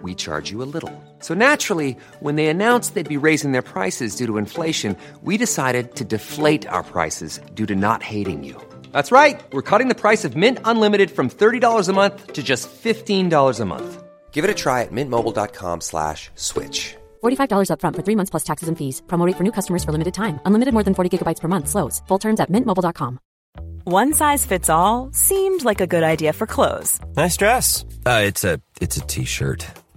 we charge you a little. So naturally, when they announced they'd be raising their prices due to inflation, we decided to deflate our prices due to not hating you. That's right. We're cutting the price of Mint Unlimited from $30 a month to just $15 a month. Give it a try at mintmobile.com slash switch. $45 upfront for three months plus taxes and fees. Promo rate for new customers for limited time. Unlimited more than 40 gigabytes per month. Slows. Full terms at mintmobile.com. One size fits all seemed like a good idea for clothes Nice dress. Uh, it's a it's a t-shirt.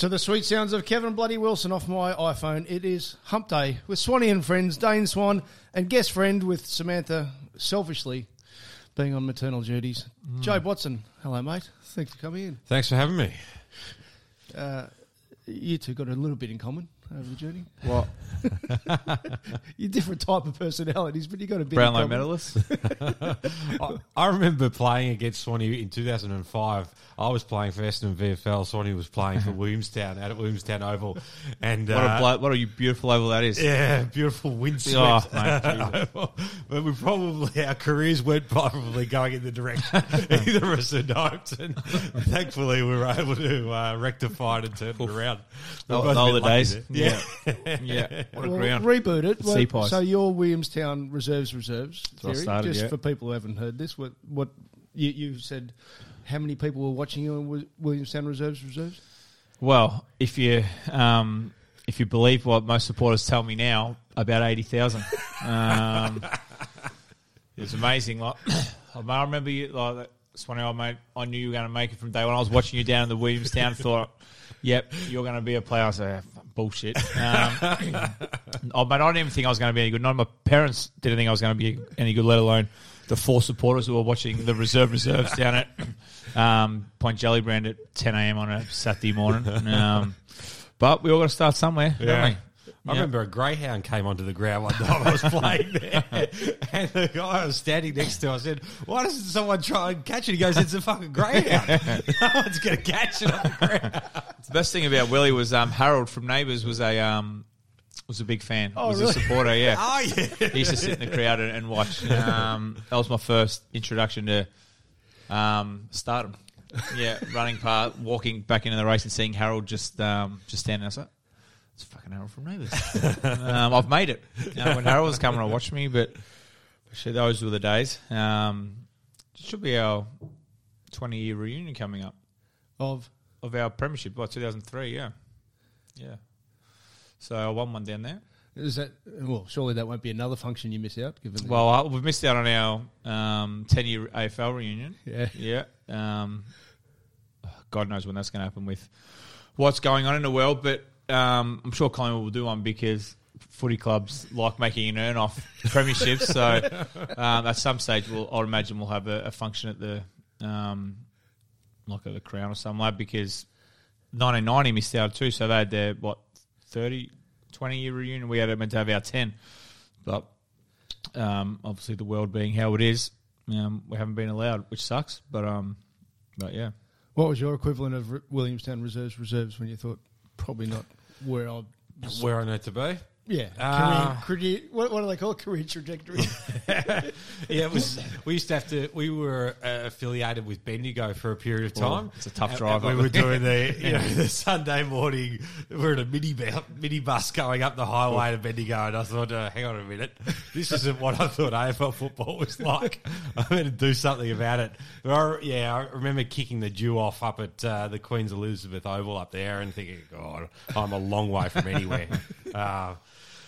To the sweet sounds of Kevin Bloody Wilson off my iPhone, it is Hump Day with Swanee and friends, Dane Swan, and guest friend with Samantha, selfishly being on maternal duties. Mm. Joe Watson, hello, mate. Thanks for coming in. Thanks for having me. Uh, you two got a little bit in common over the journey. What? You're different type of personalities, but you got a bit Brownlow in medalist? I, I remember playing against Swanee in 2005. I was playing for Essendon VFL. Swanee was playing for Williamstown out at Williamstown Oval, and What uh, a blo- what a beautiful oval that is. yeah, beautiful windswept. Oh, but we probably our careers weren't probably going in the direction either of us had hoped, and thankfully we were able to uh, rectify it and turn it around. The- We've both the older days. There. Yeah. yeah. Yeah. What a Well, ground. reboot it. What- Sea pies. so your Williamstown reserves reserves where I theory. started, just yeah. for people who haven't heard this, what what you, you said? How many people were watching you on Wi- Williamstown reserves reserves? Well, if you um, if you believe what most supporters tell me now, about eighty thousand. Um, it's amazing. Like I remember you like one old mate. I knew you were going to make it from day one. I was watching you down in the Williamstown. Thought, yep, you're going to be a player. I was like, bullshit. Um, oh, mate, I didn't even think I was going to be any good. None of my parents didn't think I was going to be any good, let alone the four supporters who were watching the reserve reserves down at um, Point Gellibrand at 10 a.m. on a Saturday morning. Um, but we all got to start somewhere, Yeah. I remember a greyhound came onto the ground one time I was playing there, and the guy I was standing next to, I said, "Why doesn't someone try and catch it?" He goes, "It's a fucking greyhound. no one's going to catch it on the ground." The best thing about Willie was um, Harold from Neighbours was a um, was a big fan. Oh, was really? a supporter. Yeah. Oh yeah, he used to sit in the crowd and, and watch. Um, that was my first introduction to um, stardom. Yeah, running part, walking back into the race and seeing Harold just um, just standing. Like, "It's fucking Harold from Neighbours. um, I've made it. Uh, when Harold was coming to watch me, but shit, those were the days. Um, should be our twenty year reunion coming up Of of our premiership, like 2003. Yeah, yeah. So I won one down there. is that well? Surely that won't be another function you miss out. Given Well, I, we've missed out on our um, 10 year AFL reunion. Yeah. Yeah. Um, God knows when that's going to happen with what's going on in the world, but um, I'm sure Collingwood will do one because footy clubs like making an earn off premierships. so um, at some stage, we'll, I'd imagine we'll have a, a function at the um, like at the Crown or something like because 1990 missed out too. So they had their what 30, 20 year reunion. We had meant to have our 10, but um, obviously the world being how it is, um, we haven't been allowed, which sucks. But um, but yeah, what was your equivalent of Williamstown reserves reserves when you thought probably not where I? where I need to be. Yeah, Ah. career, career, what, what do they call it? Career trajectory. Yeah, it was. We used to have to. We were uh, affiliated with Bendigo for a period of time. it's a tough And- drive and up We were doing the, you know, the Sunday morning. We're in a mini mini bus going up the highway to Bendigo, and I thought, uh, hang on a minute, this isn't what I thought AFL football was like. I'm going to do something about it. But I, yeah, I remember kicking the dew off up at uh, the Queen's Elizabeth Oval up there, and thinking, God, I'm a long way from anywhere.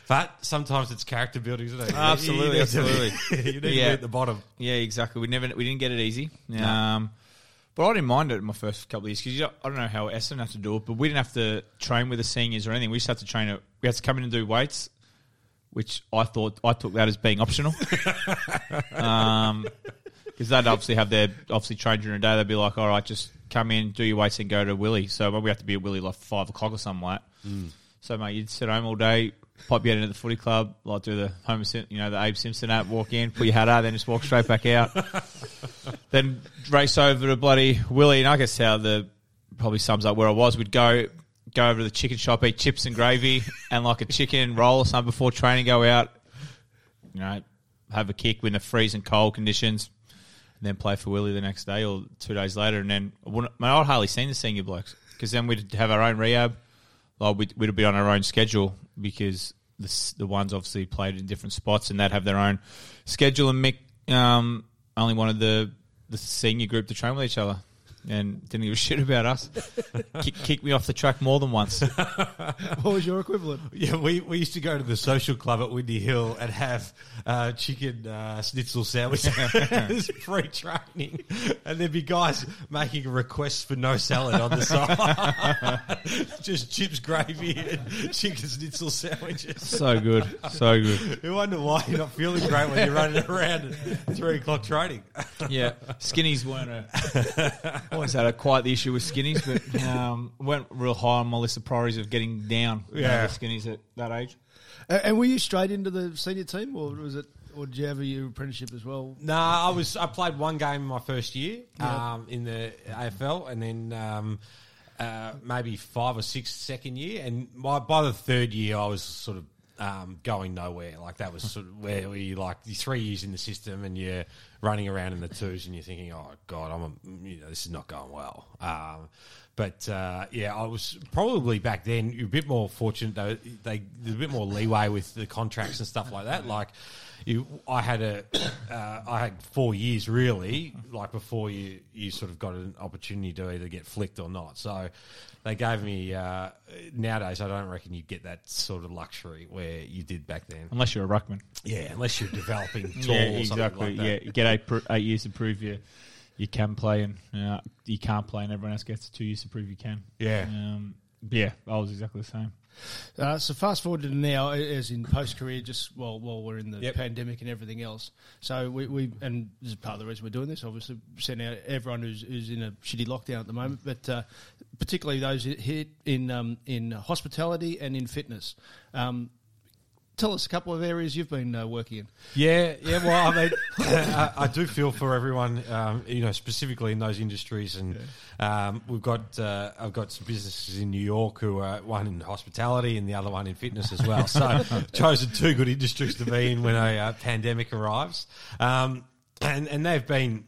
But sometimes it's character building, isn't it? Absolutely, You to be- absolutely. you need to Yeah. be at the bottom. Yeah, exactly. We never we didn't get it easy. Um, but I didn't mind it in my first couple of years because I don't know how Essendon have to do it, but we didn't have to train with the seniors or anything. We just had to train it. We had to come in and do weights, which I thought I took that as being optional. um, because they'd obviously have their obviously train during the day. They'd be like, "All right, just come in, do your weights, and go to Willie." So we have to be at Willie like five o'clock or something like. that. So mate, you'd sit home all day, pop you out into the footy club, like do the Homer, Sim- you know, the Abe Simpson app, walk in, put your hat out, then just walk straight back out. then race over to bloody Willie, and I guess how the probably sums up where I was. We'd go go over to the chicken shop, eat chips and gravy, and like a chicken roll or something before training. Go out, you know, have a kick in the freezing cold conditions, and then play for Willie the next day or two days later. And then I wouldn't- man, I'd hardly seen the senior blokes because then we'd have our own rehab. Like we'd, we'd be on our own schedule because the the ones obviously played in different spots and they'd have their own schedule. And Mick um, only wanted the the senior group to train with each other. And didn't give a shit about us. Kick, kicked me off the track more than once. What was your equivalent? Yeah, we, we used to go to the social club at Windy Hill and have uh, chicken uh, schnitzel sandwiches, free training, and there'd be guys making requests for no salad on the side, just chips, gravy, and chicken schnitzel sandwiches. So good, so good. You wonder why you're not feeling great when you're running around at three o'clock training. Yeah, skinnies weren't a. Always had a quite the issue with skinnies, but um, went real high on my list of priorities of getting down. you know, Yeah. the skinnies at that age. A- And were you straight into the senior team, or was it, or did you have your apprenticeship as well? Nah, I was. I played one game in my first year um, in the AFL, and then um, uh, maybe five or six second year. And by, by the third year, I was sort of um, going nowhere. Like that was sort of where we like you're three years in the system, and you're running around in the twos, and you're thinking, "Oh God, I'm a, you know this is not going well." Um, but uh, yeah, I was probably back then a bit more fortunate. Though they there's a bit more leeway with the contracts and stuff like that. Like you, I had a uh, I had four years really, like before you you sort of got an opportunity to either get flicked or not. So they gave me uh, nowadays. I don't reckon you get that sort of luxury where you did back then. Unless you're a ruckman. Yeah, unless you're developing tall yeah, or something exactly. like that. yeah, you get eight, pr- eight years to prove you you can play, and uh, you can't play, and everyone else gets two years to prove you can. Yeah. um, yeah, I was exactly the same. Uh, so fast forward to now, as in post career, just while while we're in the Yep. pandemic and everything else. So we, we and this is part of the reason we're doing this. Obviously, send out everyone who's, who's in a shitty lockdown at the moment, but uh, particularly those hit in um, in hospitality and in fitness. Um, tell us a couple of areas you've been uh, working in. Yeah, yeah. Well, I mean, I, I do feel for everyone, um, you know, specifically in those industries, and um, we've got uh, I've got some businesses in New York who are one in hospitality and the other one in fitness as well. So, chosen two good industries to be in when a uh, pandemic arrives, um, and and they've been.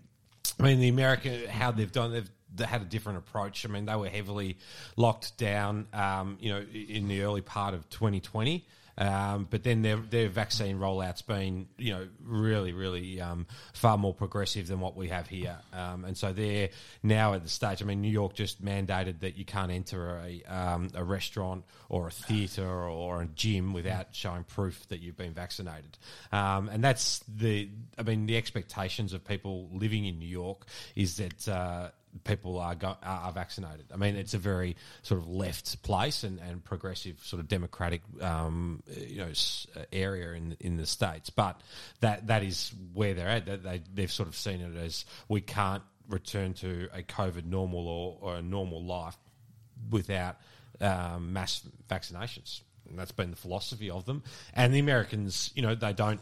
I mean, the American how they've done they've they had a different approach. I mean, they were heavily locked down, um, you know, in the early part of 2020. Um, but then their their vaccine rollout's been, you know, really, really um, far more progressive than what we have here. Um, and so they're now at the stage. I mean, New York just mandated that you can't enter a um, a restaurant or a theatre or a gym without showing proof that you've been vaccinated. Um, and that's the, I mean, the expectations of people living in New York is that. Uh, people are, go, are vaccinated. I mean, it's a very sort of left place and, and progressive sort of democratic, um, you know, uh, area in in the states. But that that is where they're at. They, they they've sort of seen it as we can't return to a COVID normal or, or a normal life without um, mass vaccinations. And that's been the philosophy of them. And the Americans, you know, they don't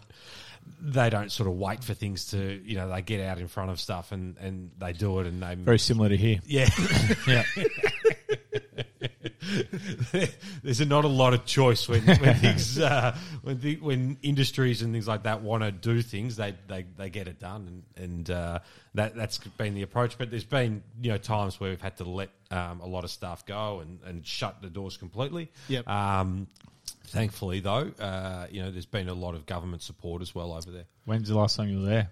they don't sort of wait for things to, you know, they get out in front of stuff and, and they do it and they Very similar to here. yeah. Yeah, There's not a lot of choice when when things uh, when the, when industries and things like that want to do things, they, they, they get it done, and and uh, that that's been the approach. But there's been you know times where we've had to let um, a lot of staff go and, and shut the doors completely. Yep. Um, thankfully, though, uh, you know there's been a lot of government support as well over there. when's the last time you were there?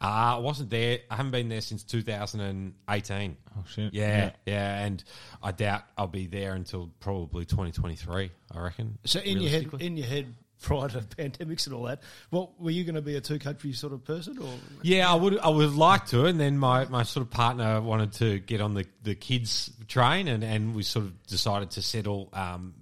Uh, I wasn't there. I haven't been there since 2018. Oh shit! Yeah, yeah, and I doubt I'll be there until probably 2023. I reckon. So in your head, in your head, prior to pandemics and all that. What were you going to be a two country sort of person, or Yeah, I would. I would like to, and then my, my sort of partner wanted to get on the, the kids train, and, and we sort of decided to settle um,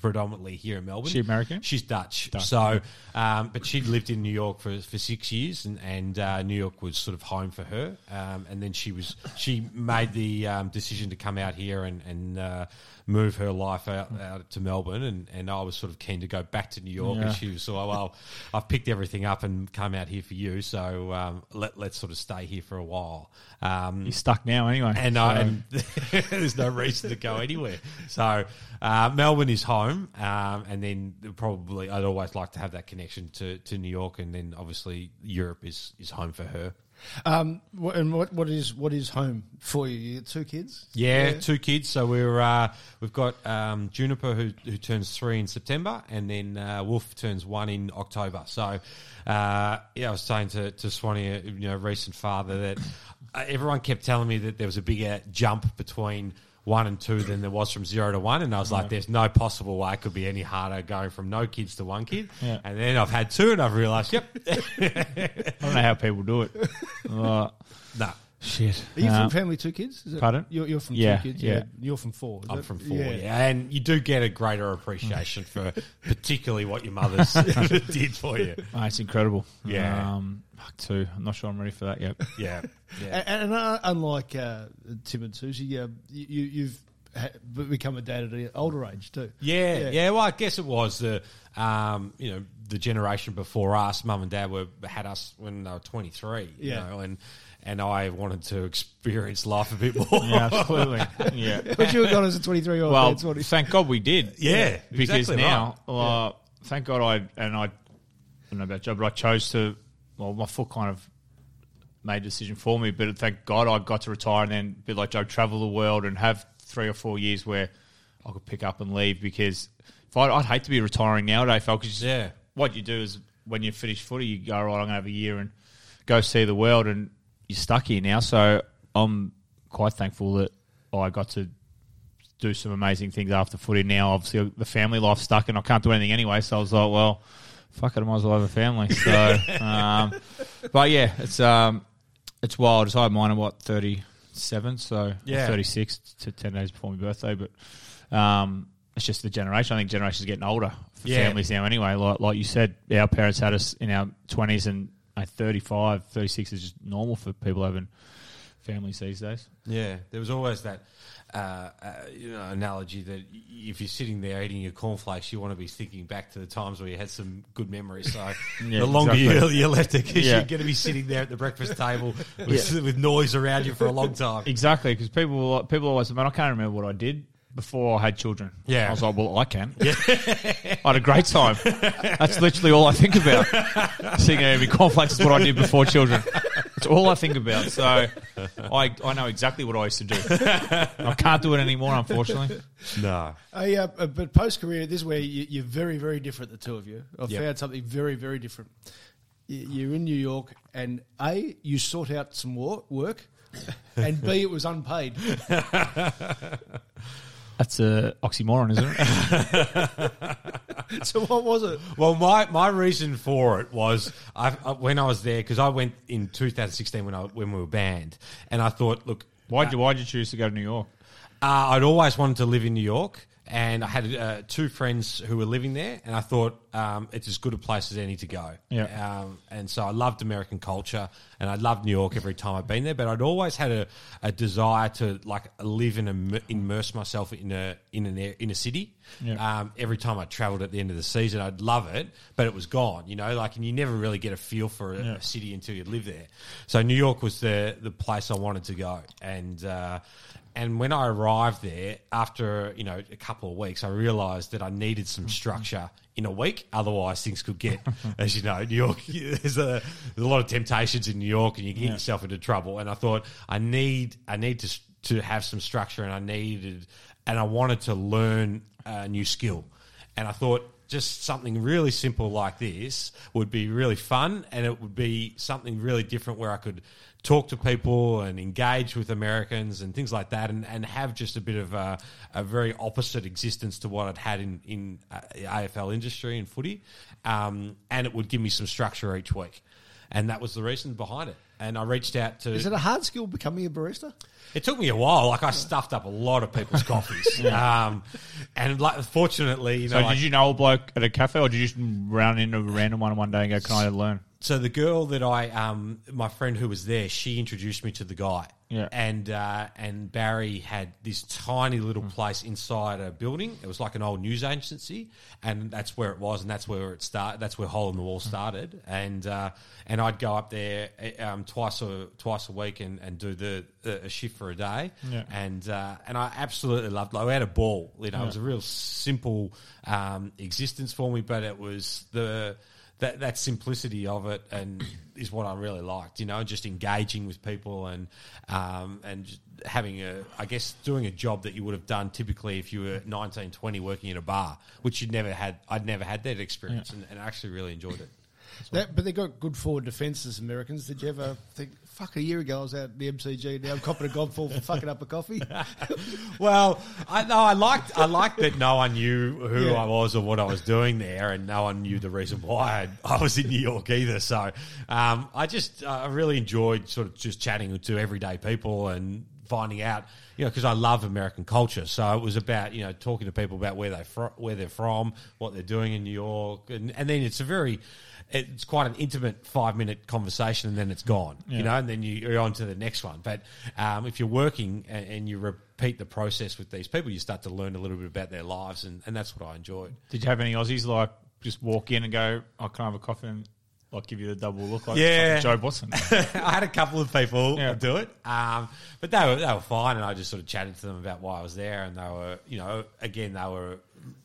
predominantly here in Melbourne. She American? She's Dutch. So, um, but she'd lived in New York for, for six years, and, and uh, New York was sort of home for her. Um, and then she was she made the um, decision to come out here and and uh, move her life out, out to Melbourne, and, and I was sort of keen to go back to New York, Yeah. and she was sort of well, I've picked everything up and come out here for you, so um, let let's sort of stay here for a while. Um, You're stuck now anyway. and, So- I, and there's no reason to go anywhere. So uh, Melbourne is home, um, and then probably I'd always like to have that connection to, to New York, and then obviously Europe is, is home for her. Um, and what what is what is home for you? You got two kids. Yeah, two kids. So we're uh, we've got um, Juniper who who turns three in September, and then uh, Wolf turns one in October. So uh, yeah, I was saying to to Swanee, you know, recent father that uh, everyone kept telling me that there was a bigger jump between. One and two than there was from zero to one, and I was like, "There's no possible way it could be any harder going from no kids to one kid." Yeah. And then I've had two, and I've realised, "Yep, I don't know how people do it. Uh, no, shit. Are you Um, from family two kids? Is it- pardon? You're, you're from Yeah, two kids. yeah. You're from four. is I'm it? from four, yeah. and you do get a greater appreciation for particularly what your mother's did for you. oh, it's incredible. Yeah. Um, fuck, two. I'm not sure I'm ready for that yet. Yeah, yeah, And, and uh, unlike uh, Tim and Susie, uh, you, you've ha- become a dad at an older age too. yeah, yeah. Well, I guess it was the um, you know the generation before us. Mum and dad were had us when they were 23. You Yeah. know, and and I wanted to experience life a bit more. Yeah, absolutely. Yeah. But you were gone as a 23 year old. Well, man, thank God we did. Yeah, because exactly now, right. uh, thank God I and I, I don't know about Joe, but I chose to. Well, my foot kind of made a decision for me, but thank God I got to retire and then, be like Joe, travel the world and have three or four years where I could pick up and leave. Because if I, I'd hate to be retiring nowadays, because Yeah. what you do is when you finish footy, you go, right, I'm going to have a year and go see the world, and you're stuck here now. So I'm quite thankful that I got to do some amazing things after footy. Now, obviously, the family life's stuck, and I can't do anything anyway. So I was like, well, fuck it, I might as well have a family. So, um, but yeah, it's um, it's wild. So I had mine at what thirty seven, so Yeah. thirty six to ten days before my birthday. But um, it's just the generation. I think generations getting older for Yeah. families now. Anyway, like like you said, our parents had us in our twenties, and at 35, 36 is just normal for people having families these days. Yeah, there was always that uh, uh, you know analogy that if you're sitting there eating your cornflakes, you want to be thinking back to the times where you had some good memories. So Yeah, the longer exactly. you, you left it, because Yeah. you're going to be sitting there at the breakfast table with, with noise around you for a long time. Exactly, because people people always say, "Man, I can't remember what I did before I had children." Yeah. I was like, "Well, I can." Yeah. I had a great time. That's literally all I think about. Seeing there eating cornflakes is what I did before children. It's all I think about. So I I know exactly what I used to do. I can't do it anymore, unfortunately. No, Hey, uh, uh, but post career, this is where you, you're very, very different, the two of you. I've Yep. found something very, very different. You're in New York, and A, you sort out some work, and B, it was unpaid. That's a oxymoron, isn't it? so what was it? Well, my, my reason for it was I, I, when I was there because I went in 2016 when I when we were banned, and I thought, look, Why'd you Why'd you choose to go to New York? Uh, I'd always wanted to live in New York, and I had uh, two friends who were living there, and I thought um, it's as good a place as any to go. Yeah. Um, and so I loved American culture, and I loved New York every time I've been there. But I'd always had a, a desire to like live and immerse myself in a in an in a city. Yeah. Um, every time I travelled at the end of the season, I'd love it, but it was gone. You know, like and you never really get a feel for a, a city until you live there. So New York was the the place I wanted to go, and. Uh, and when I arrived there, after you know a couple of weeks, I realised that I needed some structure in a week. Otherwise, things could get, as you know, New York. There's a there's a lot of temptations in New York, and you get yourself into trouble. And I thought I need I need to to have some structure, and I needed and I wanted to learn a new skill. And I thought just something really simple like this would be really fun, and it would be something really different where I could talk to people and engage with Americans and things like that, and, and have just a bit of a, a very opposite existence to what I'd had in in uh, AFL industry and footy, um, and it would give me some structure each week, and that was the reason behind it. And I reached out to Is it a hard skill becoming a barista? it took me a while. Like I stuffed up a lot of people's coffees, um, and like fortunately, you know, So like- did you know a bloke at a cafe, or did you just run into a random one one day and go, "Can I learn?" so the girl that I, um, my friend who was there, she introduced me to the guy. Yeah. And uh, and Barry had this tiny little place inside a building. It was like an old news agency, and that's where it was, and that's where it started. That's where Hole in the Wall started. And uh, and I'd go up there um, twice a twice a week and, and do the, the a shift for a day. Yeah. And uh, and I absolutely loved. Like, we had a ball. You know, it was a real simple um, existence for me, but it was the that that simplicity of it and is what I really liked. You know, just engaging with people and um, and having a, I guess, doing a job that you would have done typically if you were 19, 20 working in a bar, which you'd never had. I'd never had that experience, and, and I actually really enjoyed it. That, but they got good forward defences, Americans. Did you ever think, fuck, a year ago I was out at the MCG, now I'm copping a godfall for fucking up a coffee? Well, I no, I liked I liked that no one knew who Yeah. I was or what I was doing there, and no one knew the reason why I, I was in New York either. So um, I just uh, I really enjoyed sort of just chatting to everyday people and finding out, you know, because I love American culture. So it was about you know talking to people about where they fro- where they're from, what they're doing in New York, and and then it's a very it's quite an intimate five minute conversation and then it's gone, you know, and then you, you're on to the next one. But um, if you're working and, and you repeat the process with these people, you start to learn a little bit about their lives, and, and that's what I enjoyed. Did you have any Aussies like just walk in and go, "I can have a coffee?" and like give you the double look, like Yeah. Joe Watson. I had a couple of people Yeah. do it, um, but they were they were fine, and I just sort of chatted to them about why I was there, and they were, you know, again they were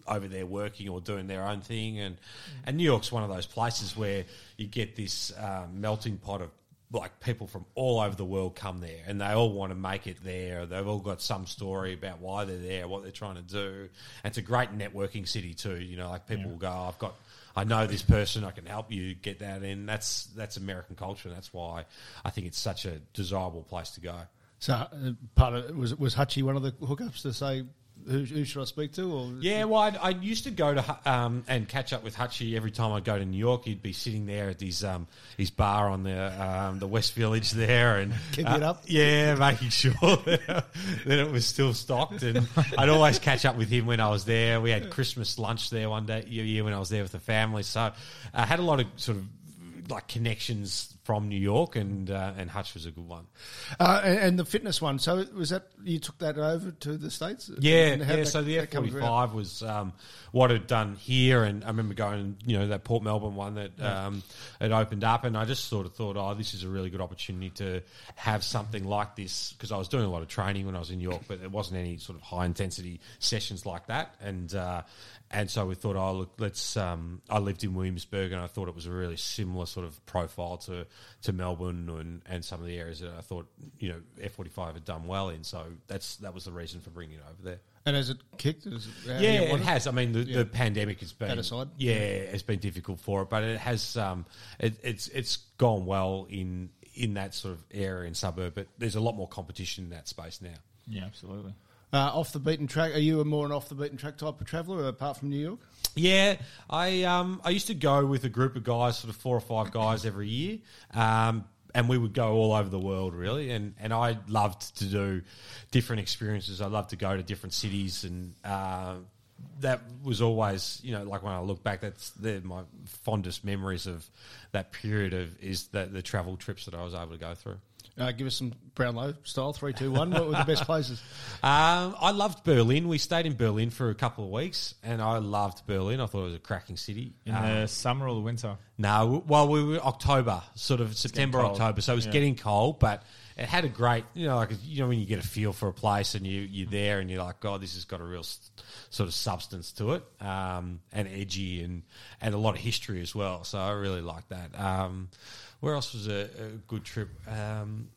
over there working or doing their own thing, and and New York's one of those places where you get this um, melting pot of like people from all over the world come there, and they all want to make it there. They've all got some story about why they're there, what they're trying to do. And it's a great networking city too. You know, like people will go, "I've got." I know this person. I can help you get that in. That's that's American culture. and That's why I think it's such a desirable place to go. so uh, part of it, was, was Hutchie one of the hookups to say, who, who should I speak to? Or Yeah, well, I'd, I used to go to um, and catch up with Hutchie every time I'd go to New York. He'd be sitting there at his um, his bar on the um, the West Village there, and Keeping it uh, up? Yeah, making sure that it was still stocked. And I'd always catch up with him when I was there. We had Christmas lunch there one day year when I was there with the family. So I had a lot of sort of like connections from New York, and uh, and Hutch was a good one. Uh, and, and the fitness one. So was that you took that over to the states? Yeah, yeah. that- So the F forty five was um, what had done here, and I remember going, you know, that Port Melbourne one that um, had opened up, and I just sort of thought, oh, this is a really good opportunity to have something like this because I was doing a lot of training when I was in New York, but there wasn't any sort of high intensity sessions like that, and uh, and so we thought, oh, look, let's. Um, I lived in Williamsburg, and I thought it was a really similar sort of profile to to Melbourne and, and some of the areas that I thought you know F forty five had done well in. So that's that was the reason for bringing it over there. And has it kicked? Is it, Yeah, it want has. I mean, the, Yeah. the pandemic has been That aside? Yeah, it's been difficult for it, but it has. Um, it, it's it's gone well in in that sort of area and suburb. But there's a lot more competition in that space now. yeah, absolutely. Uh, off the beaten track. Are you a more an off the beaten track type of traveller apart from New York? Yeah, I um I used to go with a group of guys, sort of four or five guys every year, um, and we would go all over the world really, and and I loved to do different experiences. I loved to go to different cities, and uh, that was always you know like when I look back, that's the, my fondest memories of that period of is that the travel trips that I was able to go through. Uh, give us some Brownlow style three, two, one. What were the best places? Um, I loved Berlin. We stayed in Berlin for a couple of weeks, and I loved Berlin. I thought it was a cracking city. In Um, the summer or the winter? No, well, we were October, sort of September. October, so it was Yeah. getting cold, but it had a great, you know, like you know when you get a feel for a place and you you're there and you're like, God, this has got a real s- sort of substance to it, um, and edgy and and a lot of history as well. So I really like that. Um, where else was a, a good trip? Um,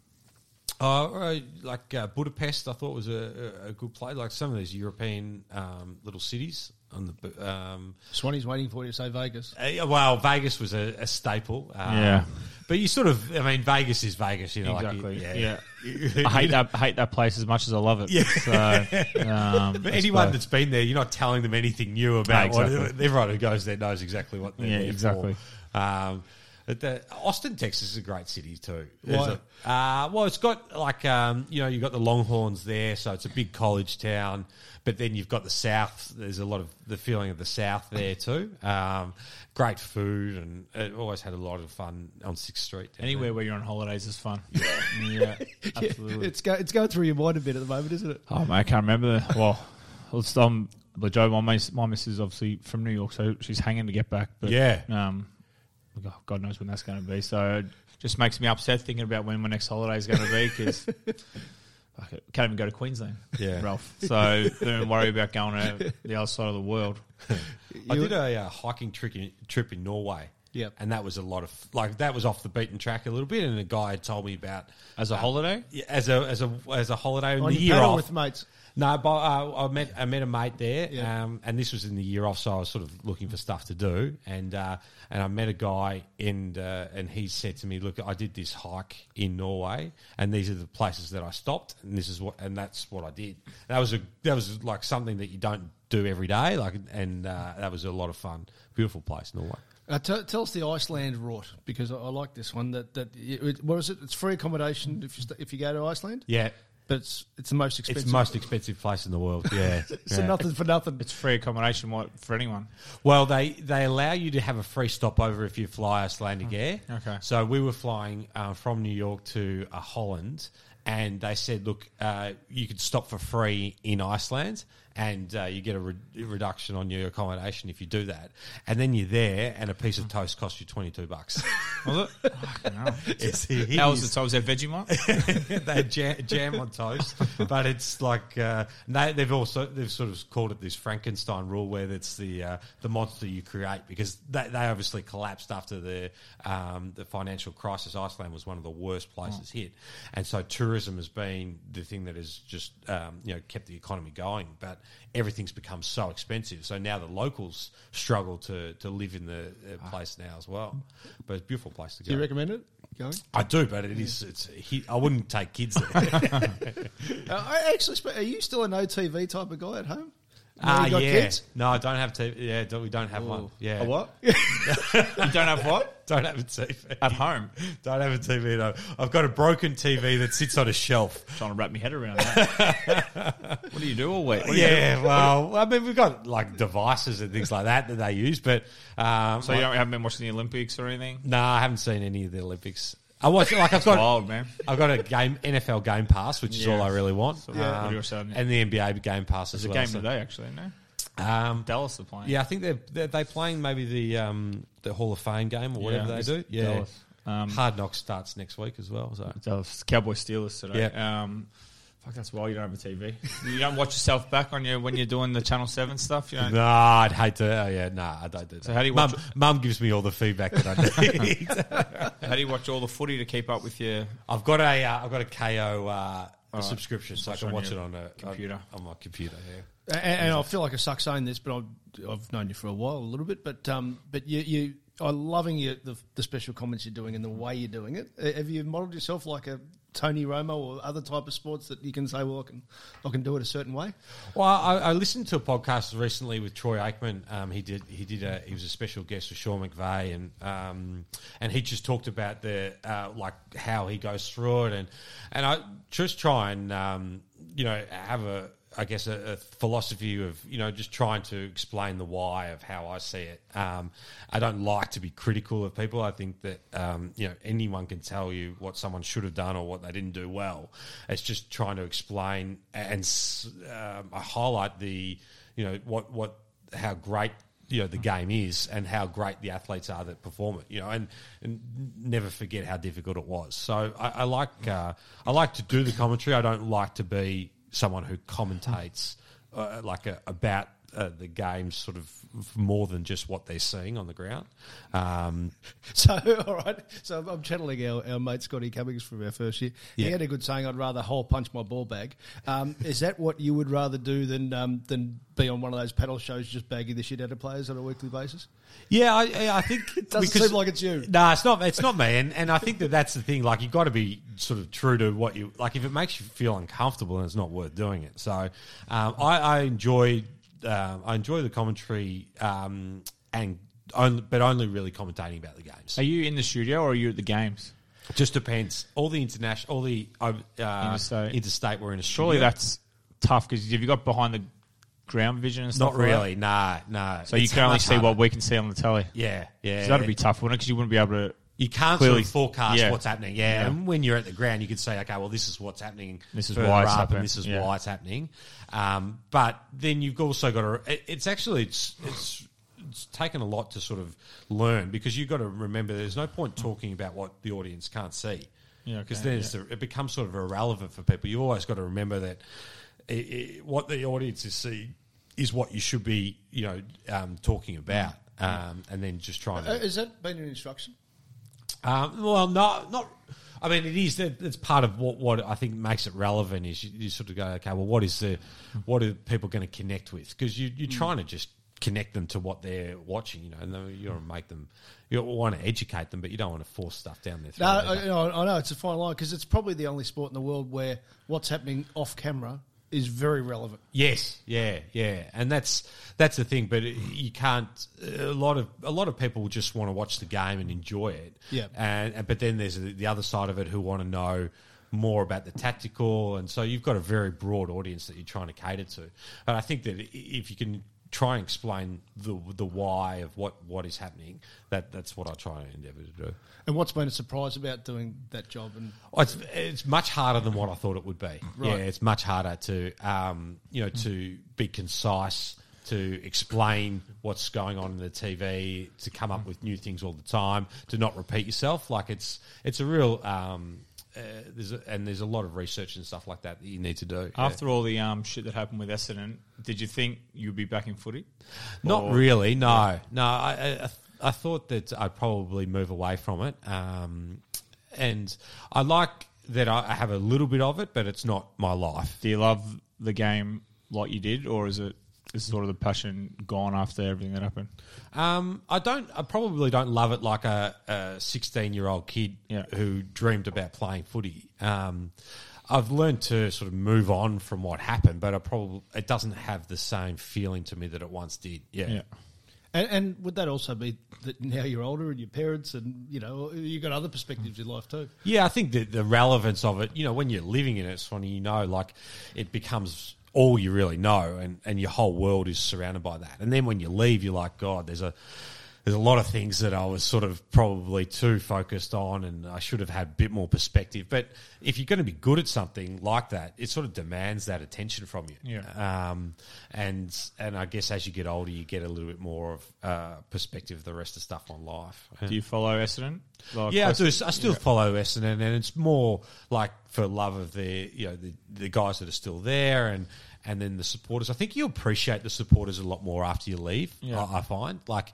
Oh, uh, like uh, Budapest, I thought was a, a, a good place. Like some of these European um, little cities, on the. Um, Swanee's waiting for you to say Vegas. uh, well, Vegas was a, a staple. Um, Yeah. but you sort of, I mean, Vegas is Vegas. You know, Exactly. Like, yeah. you- I hate that. Hate that place as much as I love it. Yeah. So, um, But I anyone suppose- that's been there, you're not telling them anything new about No, exactly. what everyone who goes there knows exactly what they're Yeah, there exactly. for. Um, but the, Austin, Texas is a great city too. A- uh, well, it's got like um, you know you've got the Longhorns there, so it's a big college town. But then you've got the South. There's a lot of the feeling of the South there too. Um, great food, and it always had a lot of fun on Sixth Street. anywhere where you're on holidays is fun. Yeah, absolutely. It's, go, it's going through your mind a bit at the moment, isn't it? Oh man, I can't remember. The, well, it's um, but Joe, my miss, my missus is obviously from New York, so she's hanging to get back. But Yeah. um, God- God knows when that's going to be. So it just makes me upset thinking about when my next holiday is going to be because. I can't even go to Queensland, Yeah. Ralph. So don't worry about going to the other side of the world. I did a uh, hiking trip in, trip in Norway. Yep. and that was a lot of like that was off the beaten track a little bit. And a guy had told me about As a holiday, yeah, as a as a as a holiday in On the your year off. with mates. No, but uh, I met I met a mate there, Yeah. um, and this was in the year off, so I was sort of looking for stuff to do, and uh, and I met a guy, and uh, and he said to me, "Look, I did this hike in Norway, and these are the places that I stopped, and this is what, and that's what I did. That was a that was like something that you don't do every day, like, and uh, that was a lot of fun. Beautiful place, Norway. Uh, t- tell us the Iceland route because I, I like this one. That that it, what is it? It's free accommodation if you st- if you go to Iceland, Yeah, but it's it's the most expensive. it's the most expensive place in the world. Yeah, so Yeah. nothing for nothing. it's free accommodation for anyone. Well, they, they allow you to have a free stopover if you fly Icelandic Air. okay. So we were flying uh, from New York to uh, Holland, and they said, look, uh, you could stop for free in Iceland, and uh, you get a, re- reduction on your accommodation if you do that. And then you're there, and a piece of toast costs you 22 bucks. Was it? Hell. It's- How was it? So was there Vegemite? they had jam, jam on toast, but it's like uh, they, they've also they've sort of called it this Frankenstein rule, where it's the uh, the monster you create because they, they obviously collapsed after the um, the financial crisis. Iceland was one of the worst places hit, and so tourism has been the thing that has just um, you know kept the economy going. But everything's become so expensive, so now the locals struggle to to live in the uh, place now as well. But it's a beautiful place to go. Do you recommend it? Going? I do, but it is. It's. I wouldn't take kids there. Uh, I actually, are you still an OTV type of guy at home? You know, Ah, you yeah. kids? No, I don't have TV. Yeah, don't, we don't have one. Yeah, A what? you don't have what? Don't have a TV At home. Don't have a TV. No, I've got a broken TV that sits on a shelf. Trying to wrap my head around that. what do you do all week? What do you Yeah, well, I mean, we've got like devices and things like that that they use, but um, do? So you don't, haven't been watching the Olympics or anything? no, I haven't seen any of the Olympics. I watch like I've got Wild, man. I've got a game NFL Game Pass, which is Yeah. all I really want. Yeah. Um, What are saying? and the NBA Game Pass as There's a well. game so- today, actually, no? Um, Dallas are playing. Yeah, I think they're they're they playing maybe the um, the Hall of Fame game or whatever they do. Yeah, Dallas. Um, Hard Knocks starts next week as well. So Dallas Cowboys Steelers today. Yeah. Um, fuck, that's why you don't have a TV. You don't watch yourself back on your when you're doing the Channel Seven stuff. You don't. no, I'd hate to. Oh, yeah, no, I don't do that. So how do you watch Mum gives me all the feedback that I need. How do you watch all the footy to keep up with your? I've got a uh, I've got a Kayo uh, a subscription, so I can watch it on a computer. on, on my computer. Yeah. And, and I feel like I suck saying this, but I've, I've known you for a while, a little bit. But um, but you, you I'm loving you, the, the special comments you're doing and the way you're doing it. Uh, Have you modelled yourself like a Tony Romo or other type of sports that you can say, well, I can I can do it a certain way? Well, I, I listened to a podcast recently with Troy Aikman. Um, he did he did a he was a special guest with Sean McVay, and um, and he just talked about the uh, like how he goes through it, and and I just try and um, you know have a I guess a, a philosophy of you know just trying to explain the why of how I see it. Um, I don't like to be critical of people. I think that um, you know anyone can tell you what someone should have done or what they didn't do well. It's just trying to explain and um, I highlight the you know what what how great you know the game is and how great the athletes are that perform it you know and, and never forget how difficult it was so I, I like uh, I like to do the commentary I don't like to be someone who commentates uh, like a, about uh, the game sort of more than just what they're seeing on the ground. Um, So, all right. So I'm channeling our, our mate Scotty Cummings from our first year. He Yeah. had a good saying, I'd rather hole punch my ball bag. Um, is that what you would rather do than um, than be on one of those paddle shows just bagging the shit out of players on a weekly basis? Yeah, I, I- think it doesn't seem like it's you. No, it's not. It's not me, and, and I think that that's the thing. Like you've got to be sort of true to what you like. If it makes you feel uncomfortable, then it's not worth doing it. So, um, I, I enjoy um, I enjoy the commentary, um, and only, but only really commentating about the games. Are you in the studio or are you at the games? Just depends. All the international, all the uh, Interstate. interstate, we're in a Surely that's tough because have you got behind the ground vision and stuff? not like that? really. Nah, nah. So you can only see harder. what we can see on the telly. Yeah, yeah. So that'd be tough, wouldn't it? Because you wouldn't be able to. You can't Clearly- sort of forecast yeah. what's happening. Yeah. Yeah. and when you're at the ground, you can say, okay, well, this is what's happening. This is further why it's up, happening. and this is Yeah. why it's happening. Um, but then you've also got to. it- It's actually it's it's. It's taken a lot to sort of learn because you've got to remember there's no point talking about what the audience can't see. Yeah, because okay, then it's it becomes sort of irrelevant for people. You've always got to remember that it, it, what the audience is seeing is what you should be, you know, um, talking about, um, and then just trying to. Uh, has that been an instruction? Um, well, not not. I mean, it is. that- That's part of what, what I think makes it relevant. Is you, you sort of go, okay, well, what is the, what are people going to connect with? Because you, you're trying to just connect them to what they're watching, you know, and you want to make them, you want to educate them, but you don't want to force stuff down their No, throat. I, you know, I know it's a fine line because it's probably the only sport in the world where what's happening off camera is very relevant. Yes, yeah, yeah, and that's that's the thing. But it- you can't. A lot of a lot of people just want to watch the game and enjoy it. Yeah. and, and but then there's the the other side of it who want to know more about the tactical, and so you've got a very broad audience that you're trying to cater to. But I think that if you can try and explain the the why of what what is happening, that that's what I try and endeavour to do. And what's been a surprise about doing that job? And Oh, It's, it's much harder than what I thought it would be. Yeah, it's much harder to um, you know to be concise, to explain what's going on in the TV, to come up with new things all the time, to not repeat yourself. Like it's it's a real um, uh, there's a, and there's a lot of research and stuff like that that you need to do. Yeah. After all the um, shit that happened with Essendon, did you think you'd be back in footy? Not Or- really. No, no. I, I I thought that I'd probably move away from it, um, and I like that I have a little bit of it, but it's not my life. Do you love the game like you did, or is it is sort of the passion gone after everything that happened? Um, I don't. I probably don't love it like a sixteen-year-old kid Yeah. who dreamed about playing footy. Um, I've learned to sort of move on from what happened, but I probably it doesn't have the same feeling to me that it once did. Yeah. Yeah. And, and would that also be that now you're older and your parents and you know you've got other perspectives in life too? Yeah, I think that the relevance of it, you know, when you're living in it, Swanee, you know, like it becomes all you really know, and, and your whole world is surrounded by that. And then when you leave, you're like, God, there's a there's a lot of things that I was sort of probably too focused on, and I should have had a bit more perspective. But if you're going to be good at something like that, it sort of demands that attention from you. Yeah. Um, and and I guess as you get older, you get a little bit more of uh, perspective of the rest of stuff on life. Do you follow Essendon? Like, Yeah, I do. I still follow Essendon, and it's more like for love of the you know the, the guys that are still there, and and then the supporters. I think you appreciate the supporters a lot more after you leave. Yeah. I, I find like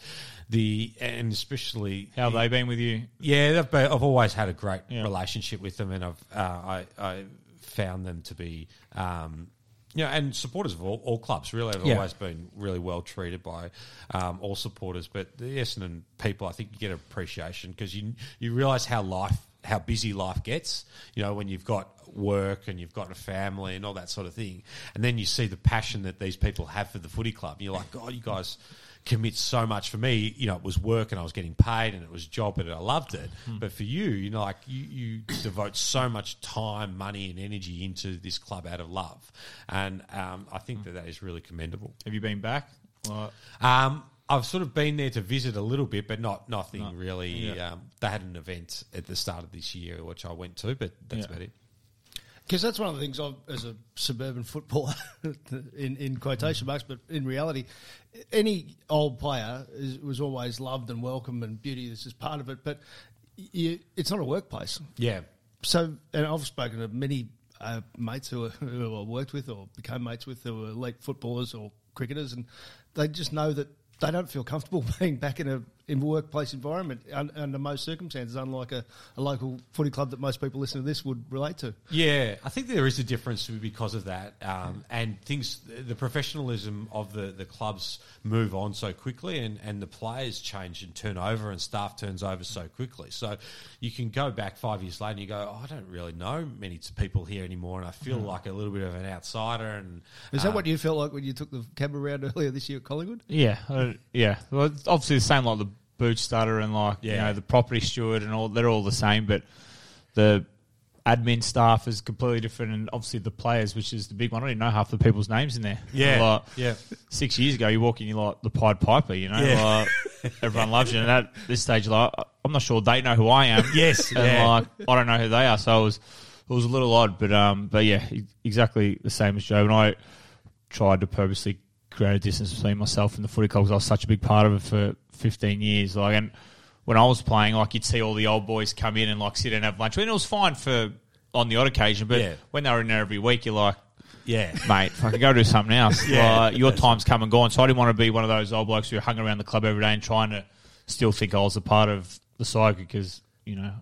the and especially How have they been with you? yeah, they've been, I've always had a great Yeah. relationship with them, and I've uh, I, I found them to be, um, you know, and supporters of all, all clubs really have Yeah. always been really well treated by um, all supporters. But the Essendon people, I think you get appreciation because you you realise how life how busy life gets. You know, when you've got work and you've got a family and all that sort of thing, and then you see the passion that these people have for the footy club. And you're like, God, you guys commit so much for me. You know, it was work and I was getting paid and it was a job and I loved it. But for you, you know, like you, you devote so much time, money, and energy into this club out of love, and um, I think that that is really commendable. Have you been back? Um, I've sort of been there to visit a little bit, but not nothing really. Yeah. Um, they had an event at the start of this year, which I went to, but that's Yeah. about it. Because that's one of the things I've, as a suburban footballer, in, in quotation marks, but in reality, any old player is, was always loved and welcome, and beauty this is part of it. But you, it's not a workplace. Yeah. So, and I've spoken to many uh, mates who, are, who I worked with or became mates with who were elite footballers or cricketers, and they just know that they don't feel comfortable being back in a in a workplace environment un, under most circumstances, unlike a, a local footy club that most people listening to this would relate to. Yeah, I think there is a difference because of that, um, and things. The professionalism of the, the clubs move on so quickly, and, and the players change and turn over, and staff turns over so quickly. So you can go back five years later, and you go, oh, I don't really know many people here anymore, and I feel like a little bit of an outsider. And Is that um, what you felt like when you took the cab around earlier this year at Collingwood? Yeah, uh, yeah. Well, it's obviously the same like the boot starter and like you know the property steward and all. They're all the same, but the admin staff is completely different, and obviously the players, which is the big one. I don't even know half the people's names in there. Yeah, Like, yeah. Six years ago, you walk in, you're like the Pied Piper. You know, Yeah. like, everyone loves you, and at this stage, like I'm not sure they know who I am. Yes, and yeah. like I don't know who they are. So it was it was a little odd, but um, but yeah, exactly the same as Joe and I tried to purposely create a distance between myself and the footy club because I was such a big part of it for 15 years. Like, and when I was playing, like you'd see all the old boys come in and like sit and have lunch, and it was fine for on the odd occasion. But Yeah. when they were in there every week, you're like, Yeah. mate, fucking go do something else. Yeah. Like, your time's come and gone. So I didn't want to be one of those old blokes who hung around the club every day and trying to still think I was a part of the side because you know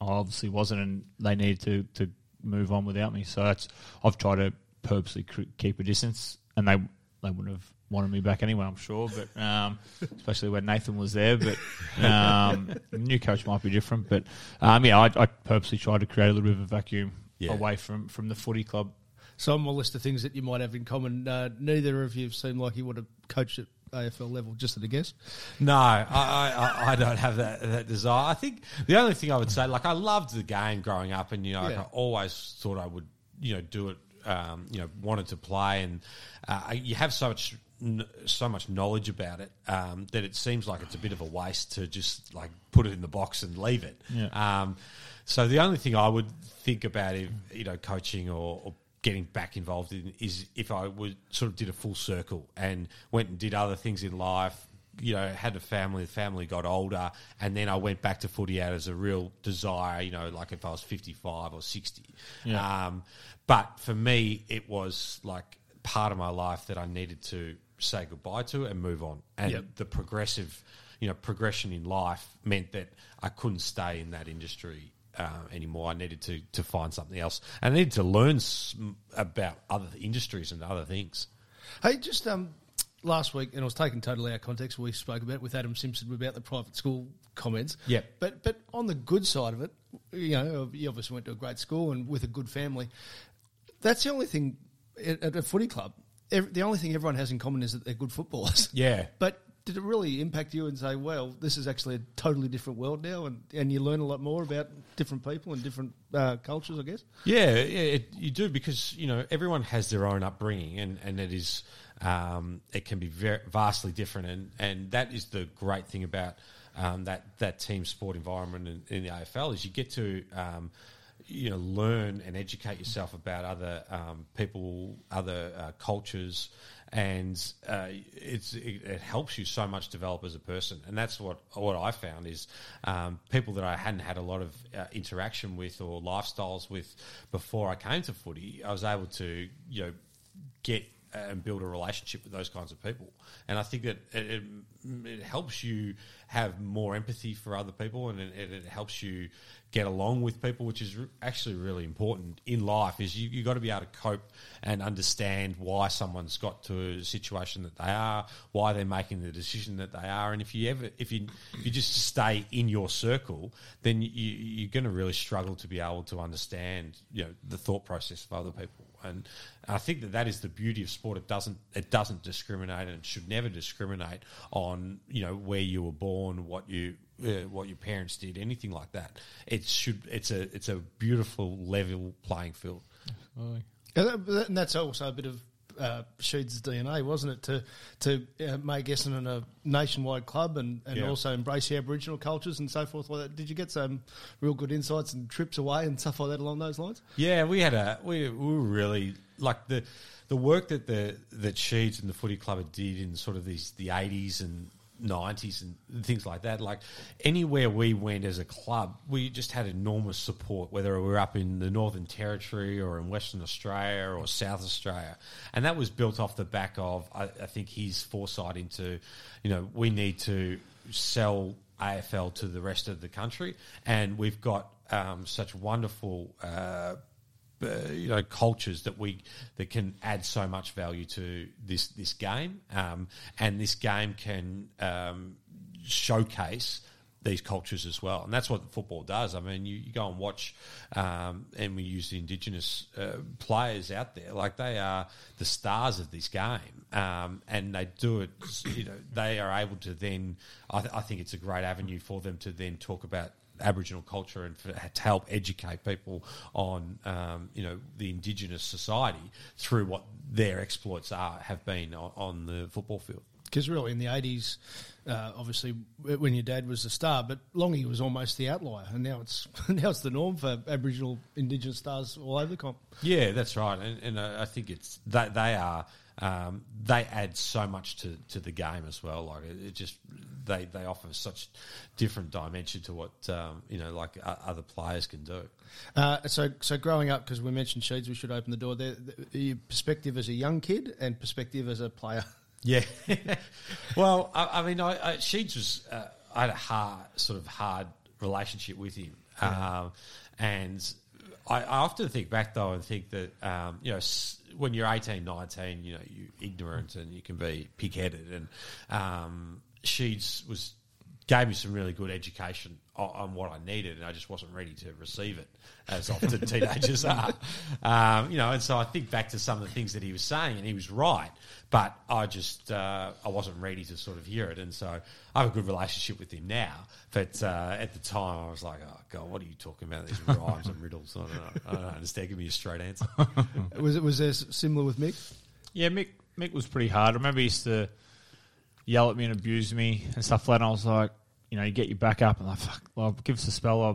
I obviously wasn't, and they needed to to move on without me. So that's I've tried to purposely cr- keep a distance, and they they wouldn't have wanted me back anyway, I'm sure. But um, especially when Nathan was there. But um, new coach might be different. But um, yeah, I, I purposely tried to create a little bit of a vacuum Yeah. away from from the footy club. So on my list of things that you might have in common, uh, neither of you seem like you would have coached at AFL level. Just at a guess. No, I, I, I- I don't have that, that desire. I think the only thing I would say, like, I loved the game growing up, and you know, like, I always thought I would, you know, do it. Um, you know, wanted to play, and uh, you have so much, so much knowledge about it um, that it seems like it's a bit of a waste to just like put it in the box and leave it. Yeah. Um, so the only thing I would think about if you know coaching or, or getting back involved in is if I would sort of did a full circle and went and did other things in life. You know, had a family. The family got older, and then I went back to footy out as a real desire. You know, like if I was fifty-five or sixty. Um, but for me, it was like part of my life that I needed to say goodbye to and move on. And Yep. the progressive, you know, progression in life meant that I couldn't stay in that industry uh, anymore. I needed to to find something else, I needed to learn s- about other industries and other things. Hey, just um, last week, and it was taken totally out of context. We spoke about it with Adam Simpson about the private school comments. Yeah, But but on the good side of it, you know, you obviously went to a great school and with a good family. That's the only thing at at a footy club. ev- The only thing everyone has in common is that they're good footballers. Yeah. But did it really impact you and say, well, this is actually a totally different world now, and, and you learn a lot more about different people and different uh, cultures, I guess? Yeah, yeah, it, you do because you know everyone has their own upbringing, and and it is um, it can be very vastly different, and and that is the great thing about um, that that team sport environment in, in the AFL is you get to. Um, you know, learn and educate yourself about other um, people, other uh, cultures, and uh, it's it, it helps you so much develop as a person. And that's what what I found is um, people that I hadn't had a lot of uh, interaction with or lifestyles with before I came to footy. I was able to you know get and build a relationship with those kinds of people. And I think that it, it, it helps you have more empathy for other people, and it, it helps you get along with people, which is actually really important in life. Is you you got to be able to cope and understand why someone's got to a situation that they are, why they're making the decision that they are, and if you ever if you if you just stay in your circle, then you, you're going to really struggle to be able to understand you know the thought process of other people. And I think that that is the beauty of sport. It doesn't it doesn't discriminate and should never discriminate on you know where you were born, what you uh, what your parents did, anything like that. It should it's a it's a beautiful level playing field. And that- and that's also a bit of uh, Sheed's DNA, wasn't it? To to uh, make Essendon a nationwide club and, and Yeah. also embrace the Aboriginal cultures and so forth like that. Did you get some real good insights and trips away and stuff like that along those lines? Yeah, we had a we, we were really like the the work that the that Sheeds and the Footy Club did in sort of these the eighties and 90s and things like that. Like anywhere we went as a club, we just had enormous support, whether we were up in the Northern Territory or in Western Australia or South Australia. And that was built off the back of, I, I think, his foresight into, you know, we need to sell AFL to the rest of the country. And we've got um, such wonderful. Uh, uh, you know cultures that we that can add so much value to this this game, um, and this game can um, showcase these cultures as well, and that's what football does. I mean, you, you go and watch, um, and we use the indigenous uh, players out there, like they are the stars of this game, um, and they do it. You know, they are able to then. I, th- I think it's a great avenue for them to then talk about Aboriginal culture and for, to help educate people on um, you know the Indigenous society through what their exploits are have been on, on the football field. Because really, in the eighties, uh, obviously, when your dad was the star, but Longy was almost the outlier, and now it's now it's the norm for Aboriginal Indigenous stars all over the comp. Yeah, that's right, and, and I think it's they, they are um, they add so much to, to the game as well. Like it, it just they they offer such different dimension to what um, you know like uh, other players can do. Uh, so so growing up, because we mentioned Sheeds, we should open the door there. The, your perspective as a young kid and perspective as a player. Yeah, well, I, I mean, I, I, Sheeds was uh, I had a hard sort of hard relationship with him, yeah. um, and I, I, often think back though and think that um, you know when you're 18, 19, you know you're ignorant and you can be pig-headed, and um, Sheeds was gave me some really good education on, on, what I needed, and I just wasn't ready to receive it, as often teenagers are. Um, you know, and so I think back to some of the things that he was saying, and he was right, but I just uh, I wasn't ready to sort of hear it, and so I have a good relationship with him now. But uh, at the time, I was like, "Oh God, what are you talking about? These rhymes and riddles? I don't, know. I don't understand. Give me a straight answer." was it was there similar with Mick? Yeah, Mick Mick was pretty hard. I remember he used to yell at me and abuse me and stuff like that. And I was like, you know, you get you back up and like, fuck, well, give us a spell. I,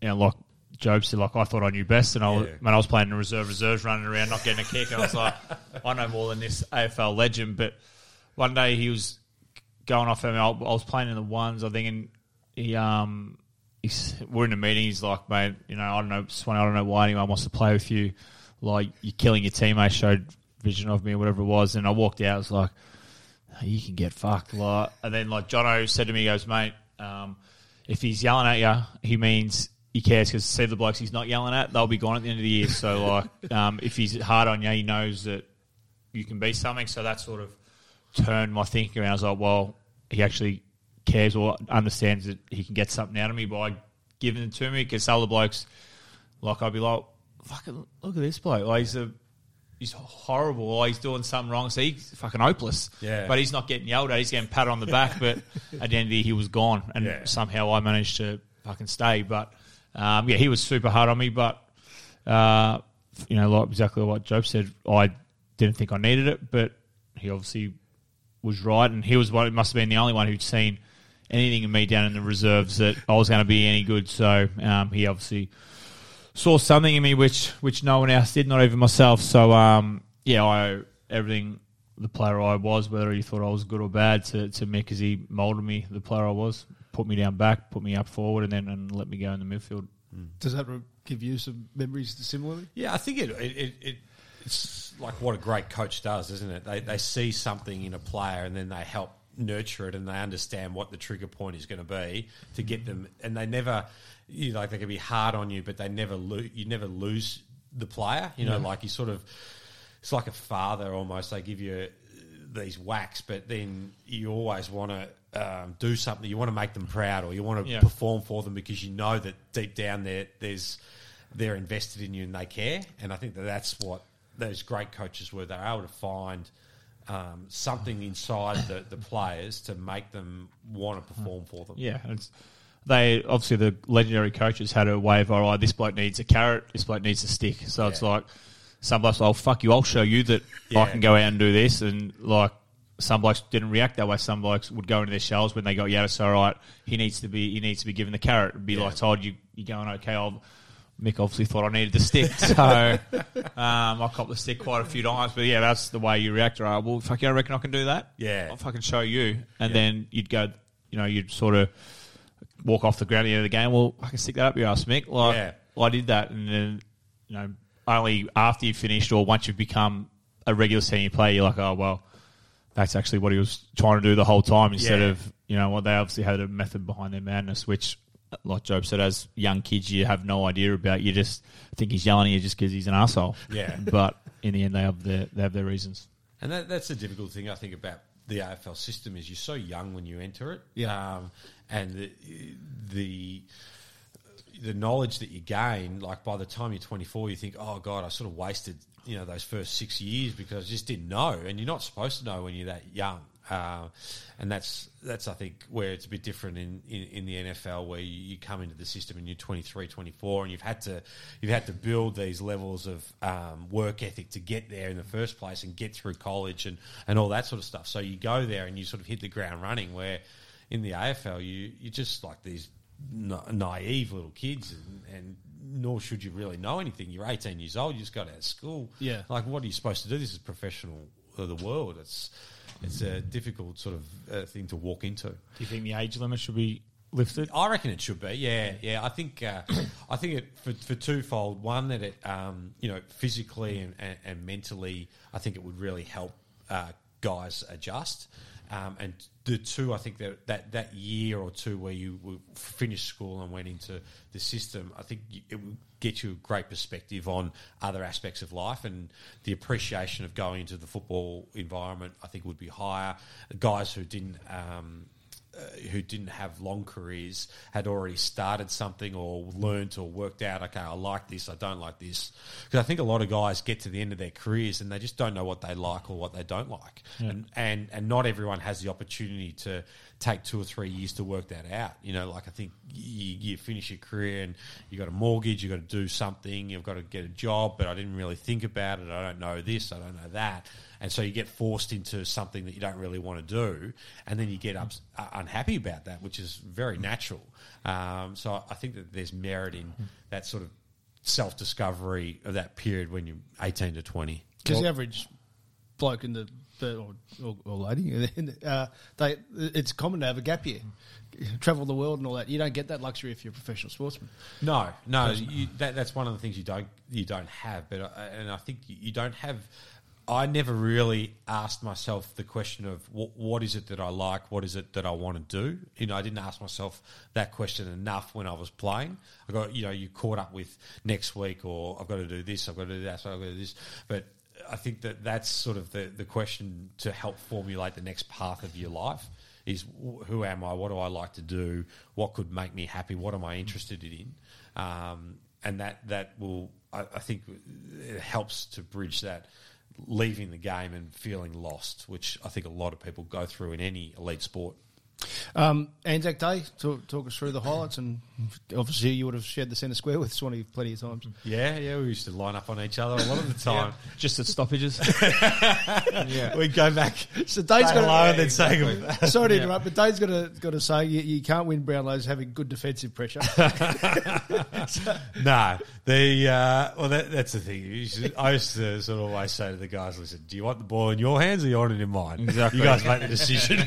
you know, like Jobe said, like I thought I knew best, and I was, yeah. when I was playing in reserve reserves, running around, not getting a kick, and I was like, I know more than this AFL legend. But one day he was going off at me. I was playing in the ones, I think, and he um. He's, we're in a meeting. He's like, mate, you know, I don't know, Swanee, I don't know why anyone wants to play with you. Like, you're killing your teammate. Showed vision of me or whatever it was, and I walked out. I was like, you can get fucked. Like, and then like Jono said to me, he goes, mate, um, if he's yelling at you, he means he cares because see the blokes he's not yelling at, they'll be gone at the end of the year. So like, um, if he's hard on you, he knows that you can be something. So that sort of turned my thinking around. I was like, well, he actually cares or understands that he can get something out of me by giving it to me. Because some of the blokes, like, I'd be like, fucking look at this bloke. Like, he's a he's horrible or he's doing something wrong. So he's fucking hopeless. Yeah. But he's not getting yelled at. He's getting patted on the back. but at the end of the year, he was gone. And yeah. somehow I managed to fucking stay. But um, yeah, he was super hard on me. But, uh, you know, like exactly what Joe said, I didn't think I needed it. But he obviously was right. And he was one, it must have been the only one who'd seen anything in me down in the reserves that I was going to be any good. So um, he obviously saw something in me which which no one else did, not even myself. So um, yeah, I everything the player I was, whether he thought I was good or bad, to to Mick as he moulded me, the player I was, put me down back, put me up forward, and then and let me go in the midfield. Does that give you some memories similarly? Yeah, I think it, it, it it's like what a great coach does, isn't it? They they see something in a player and then they help nurture it and they understand what the trigger point is going to be to get them and they never you know, like they can be hard on you, but they never lose. You never lose the player. You know, yeah. like you sort of. It's like a father almost. They give you these whacks, but then you always want to um, do something. You want to make them proud, or you want to yeah. perform for them because you know that deep down there, there's they're invested in you and they care. And I think that that's what those great coaches were. They're able to find um, something inside the, the players to make them want to perform for them. Yeah, it's they obviously the legendary coaches had a way of all right, this bloke needs a carrot, this bloke needs a stick. So yeah. it's like some blokes, oh fuck you, I'll show you that yeah. I can go out and do this, and like some blokes didn't react that way. Some blokes would go into their shells when they got Yaddis. All right, he needs to be he needs to be given the carrot. It'd be yeah. like Todd, you you're going okay. I'll Mick obviously thought I needed the stick, so um, I copped the stick quite a few times. But yeah, that's the way you react. Right? Well, fuck yeah, I reckon I can do that. Yeah. I'll fucking show you, and then you'd go, you know, you'd sort of walk off the ground at the end of the game. Well, I can stick that up your ass, Mick. Like, Yeah. well, I did that, and then you know, only after you finished or once you've become a regular senior player, you're like, oh well, that's actually what he was trying to do the whole time. Instead Yeah. of you know, well, they obviously had a method behind their madness, which, like Jobe said, as young kids, you have no idea about. You just think he's yelling at you just because he's an asshole. Yeah. but in the end, they have their they have their reasons. And that, that's the difficult thing I think about the AFL system is you're so young when you enter it, Yeah. um, and the, the the knowledge that you gain, like by the time you're 24, you think, oh god, I sort of wasted you know those first six years because I just didn't know, and you're not supposed to know when you're that young. Uh, and that's that's I think where it's a bit different in, in, in the NFL where you, you come into the system and you're 23, 24 and you've had to you've had to build these levels of um, work ethic to get there in the first place and get through college and, and all that sort of stuff. So you go there and you sort of hit the ground running. Where in the AFL you you just like these na- naive little kids and, and nor should you really know anything. You're 18 years old. You just got out of school. Yeah. Like what are you supposed to do? This is professional of the world. It's it's a difficult sort of uh, thing to walk into. Do you think the age limit should be lifted? I reckon it should be. Yeah, yeah. I think uh, I think it for, for twofold. One that it um, you know physically and, and, and mentally, I think it would really help uh, guys adjust. Um, and the two, I think that, that that year or two where you finished school and went into the system, I think it would get you a great perspective on other aspects of life and the appreciation of going into the football environment. I think would be higher. Guys who didn't. Um, uh, who didn't have long careers had already started something or learned or worked out, okay, I like this, I don't like this. Because I think a lot of guys get to the end of their careers and they just don't know what they like or what they don't like. And, and, and not everyone has the opportunity to take two or three years to work that out. You know, like I think you, you finish your career and you've got a mortgage, you've got to do something, you've got to get a job, but I didn't really think about it. I don't know this, I don't know that. And so you get forced into something that you don't really want to do, and then you get ups, uh, unhappy about that, which is very natural. Um, so I think that there's merit in that sort of self discovery of that period when you're 18 to 20. Because the average bloke in the, the or, or, or lady, uh, they it's common to have a gap year, travel the world and all that. You don't get that luxury if you're a professional sportsman. No, no, you, that, that's one of the things you don't you don't have. But I, and I think you don't have. I never really asked myself the question of what, what is it that I like, what is it that I want to do. You know, I didn't ask myself that question enough when I was playing. I got you know you caught up with next week or I've got to do this, I've got to do that, so I've got to do this, but. I think that that's sort of the, the question to help formulate the next path of your life is who am I? What do I like to do? What could make me happy? What am I interested in? Um, and that that will, I, I think, it helps to bridge that leaving the game and feeling lost, which I think a lot of people go through in any elite sport. Um, Anzac Day, talk, talk us through the highlights, and obviously you would have shared the centre square with Swanee plenty of times. Yeah, yeah, we used to line up on each other a lot of the time. Just at stoppages. Yeah. We'd go back, So Dave's say got hello to, and then say goodbye. sorry to interrupt, but Dave's got to got to say you, you can't win Brownlows having good defensive pressure. no, the uh, well, that, that's the thing. You should- I used to sort of always say to the guys, "Listen, do you want the ball in your hands or you want it in mine? Exactly. You guys make the decision."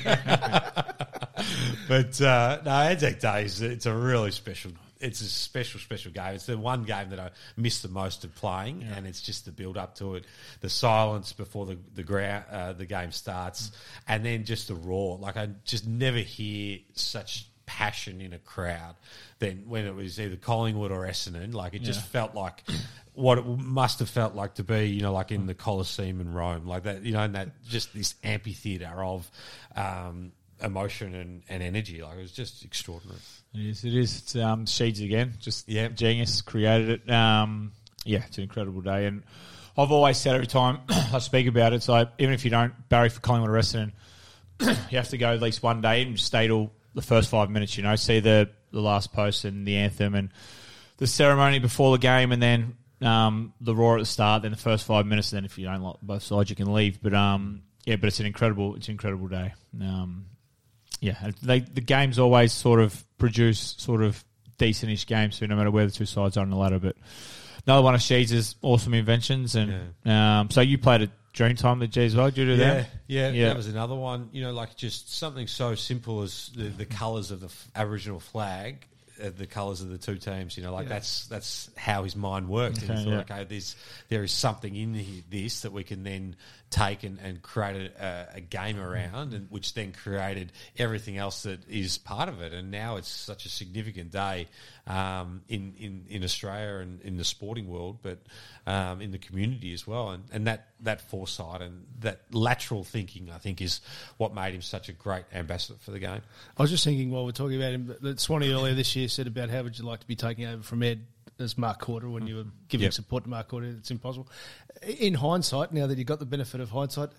But uh, no, Anzac Day is it's a really special. It's a special, special game. It's the one game that I miss the most of playing, and it's just the build up to it, the silence before the the ground, uh, the game starts, and then just the roar. Like I just never hear such passion in a crowd than when it was either Collingwood or Essendon. Like it just felt like what it must have felt like to be, you know, like in the Colosseum in Rome, like that, you know, and that just this amphitheater of um, emotion and, and energy. Like it was just extraordinary. It is. It is. It's um, Sheeds again. Just Yeah. genius created it. Um, yeah, it's an incredible day, and I've always said every time I speak about it, so even if you don't Barry for Collingwood Essendon, you have to go at least one day and just stay till the first five minutes. You know, see the the last post and the anthem and the ceremony before the game, and then um, the roar at the start. Then the first five minutes, and then if you don't like both sides, you can leave. But um, yeah, but it's an incredible, it's an incredible day. Um, yeah, they, the games always sort of produce sort of decentish games, so no matter where the two sides are on the ladder. But another one of Sheeds' awesome inventions, and um, so you played at Dreamtime the G as well. Did you do Yeah, that? yeah, Yeah. that was another one. You know, like just something so simple as the, the colours of the f- Aboriginal flag, uh, the colours of the two teams. You know, like that's that's how his mind worked. and Okay, he thought, yeah. okay, there's there is something in this that we can then take and, and create a, a, a game around, and which then created everything else that is part of it. And now it's such a significant day um, in, in in Australia and in the sporting world, but um, in the community as well. And and that that foresight and that lateral thinking, I think, is what made him such a great ambassador for the game. I was just thinking while we're talking about him that Swanee earlier this year said about how would you like to be taking over from Ed as Mark Corder when hmm. you were giving Yep. support to Mark Corder. It's impossible. In hindsight, now that you've got the benefit of hindsight,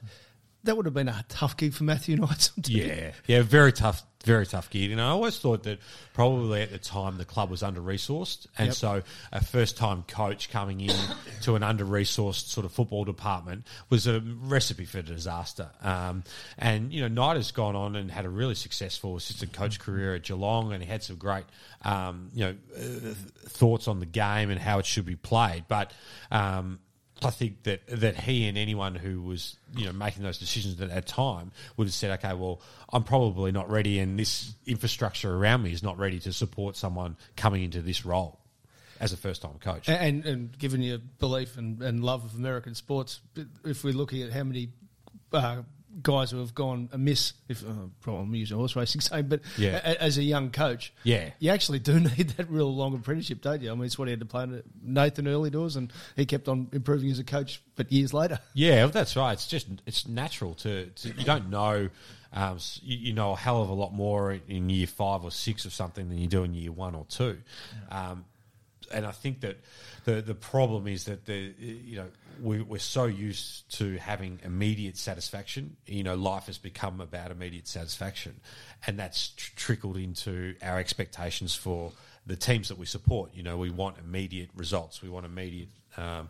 that would have been a tough gig for Matthew Knights. Yeah, yeah, very tough, very tough gig. And I always thought that probably at the time the club was under resourced, and Yep. so a first time coach coming in to an under resourced sort of football department was a recipe for disaster. Um, and you know, Knights has gone on and had a really successful assistant coach career at Geelong, and he had some great, um, you know, uh, thoughts on the game and how it should be played, but. Um, I think that that he and anyone who was you know making those decisions at that time would have said, okay, well, I'm probably not ready, and this infrastructure around me is not ready to support someone coming into this role as a first time coach. And, and given your belief and, and love of American sports, if we're looking at how many uh, guys who have gone amiss, if uh, probably I'm using horse racing saying, but Yeah. a, as a young coach, Yeah. you actually do need that real long apprenticeship, don't you? I mean, it's what he had to play Nathan early doors, and he kept on improving as a coach, but years later. Yeah, that's right. It's just it's natural to, to you don't know. Um, you, know a hell of a lot more in, in year five or six or something than you do in year one or two. Um, and I think that the the problem is that the you know we, we're so used to having immediate satisfaction. You know, life has become about immediate satisfaction, and that's tr- trickled into our expectations for the teams that we support. You know, we want immediate results. We want immediate um,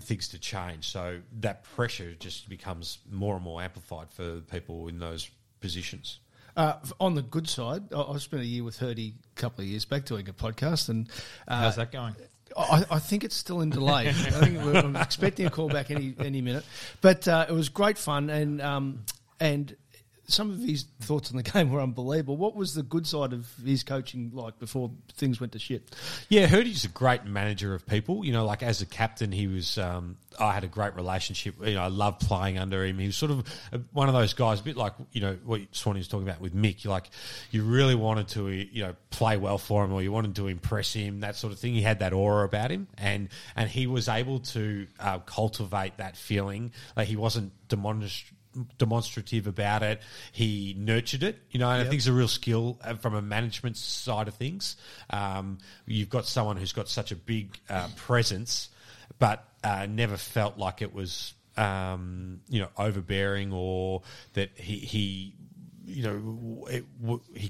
things to change. So that pressure just becomes more and more amplified for people in those positions. Uh, on the good side, I, I spent a year with Hirdy a couple of years back doing a podcast, and uh, How's that going? I, I think it's still in delay. I think we're, I'm expecting a call back any any minute, but uh, it was great fun, and um, and some of his thoughts on the game were unbelievable. What was the good side of his coaching like before things went to shit? Yeah, Hirdy's a great manager of people. You know, like as a captain, he was. Um, I had a great relationship. You know, I loved playing under him. He was sort of one of those guys, a bit like you know what Swanee was talking about with Mick. You like, you really wanted to you know play well for him, or you wanted to impress him, that sort of thing. He had that aura about him, and and he was able to uh, cultivate that feeling. Like he wasn't demonstrative demonstrative about it. He nurtured it, you know, and I think it's a real skill uh, from a management side of things. Um, you've got someone who's got such a big uh, presence, but uh, never felt like it was, um, you know, overbearing or that he, he you know, it,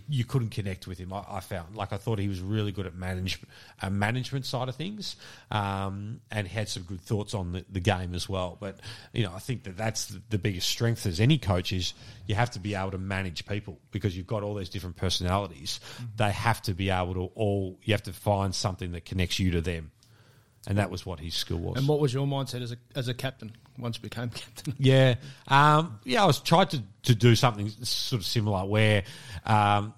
you couldn't connect with him. I, I found like I thought he was really good at management, uh, management side of things, um, and had some good thoughts on the, the game as well. But you know, I think that that's the, the biggest strength as any coach is you have to be able to manage people because you've got all these different personalities. They have to be able to all. You have to find something that connects you to them, and that was what his skill was. And what was your mindset as a as a captain once you became captain? Yeah, um, yeah. I was tried to, to do something sort of similar where um,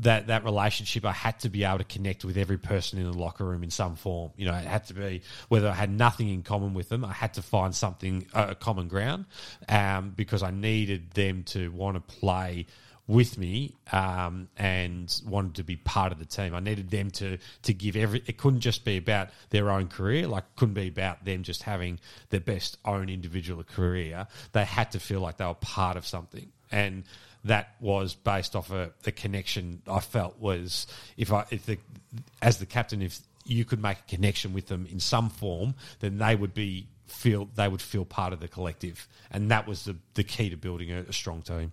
that that relationship I had to be able to connect with every person in the locker room in some form. You know, it had to be whether I had nothing in common with them. I had to find something a common ground um, because I needed them to want to play with me um, and wanted to be part of the team. I needed them to to give every. It couldn't just be about their own career. Like, it couldn't be about them just having their best own individual career. They had to feel like they were part of something, and that was based off a, a connection I felt was if I if the as the captain if you could make a connection with them in some form, then they would be feel they would feel part of the collective, and that was the the key to building a, a strong team.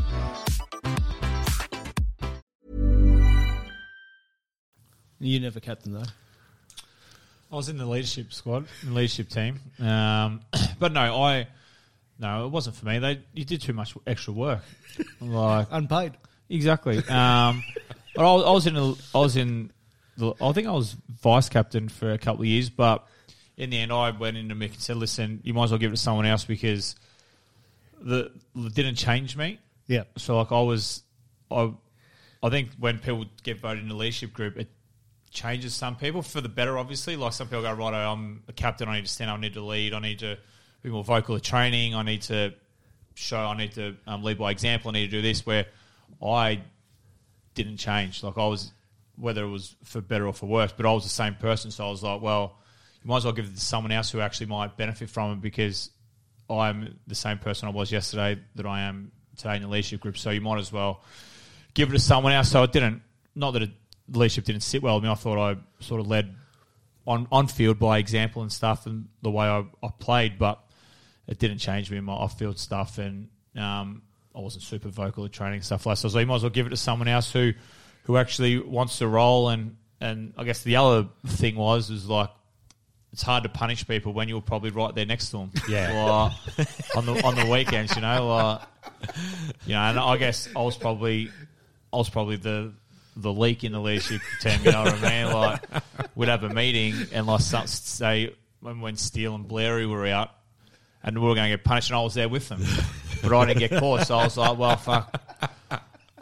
You never captain though. I was in the leadership squad, In the leadership team. Um, but no, I no, it wasn't for me. They you did too much extra work. Like Unpaid. exactly. Um, but I was, I was in a, I was in the, I think I was vice captain for a couple of years, but in the end, I went into Mick and said, "Listen, you might as well give it to someone else because the it didn't change me." Yeah. So like I was, I, I think when people get voted in the leadership group, it changes some people for the better. Obviously, like some people go, right, I'm a captain. I need to stand up. I need to lead. I need to be more vocal at training. I need to show. I need to um, lead by example. I need to do this. Where I didn't change. Like I was, whether it was for better or for worse, but I was the same person. So I was like, well, you might as well give it to someone else who actually might benefit from it because I'm the same person I was yesterday that I am today in the leadership group. So you might as well give it to someone else. So it didn't, not that it, leadership didn't sit well with me. I thought I sort of led on, on field by example and stuff and the way I, I played, but it didn't change me in my off field stuff. And um, I wasn't super vocal at training and stuff like that. So I was like, you might as well give it to someone else who, who actually wants to roll. And, and I guess the other thing was, is like, it's hard to punish people when you're probably right there next to them. Yeah. On the on the weekends, you know, like, you know, and I guess I was probably I was probably the the leak in the leadership team. You know what I mean? Like, we'd have a meeting and like some, say when when Steele and Blairy were out, and we were going to get punished, and I was there with them, but I didn't get caught, so I was like, well, fuck.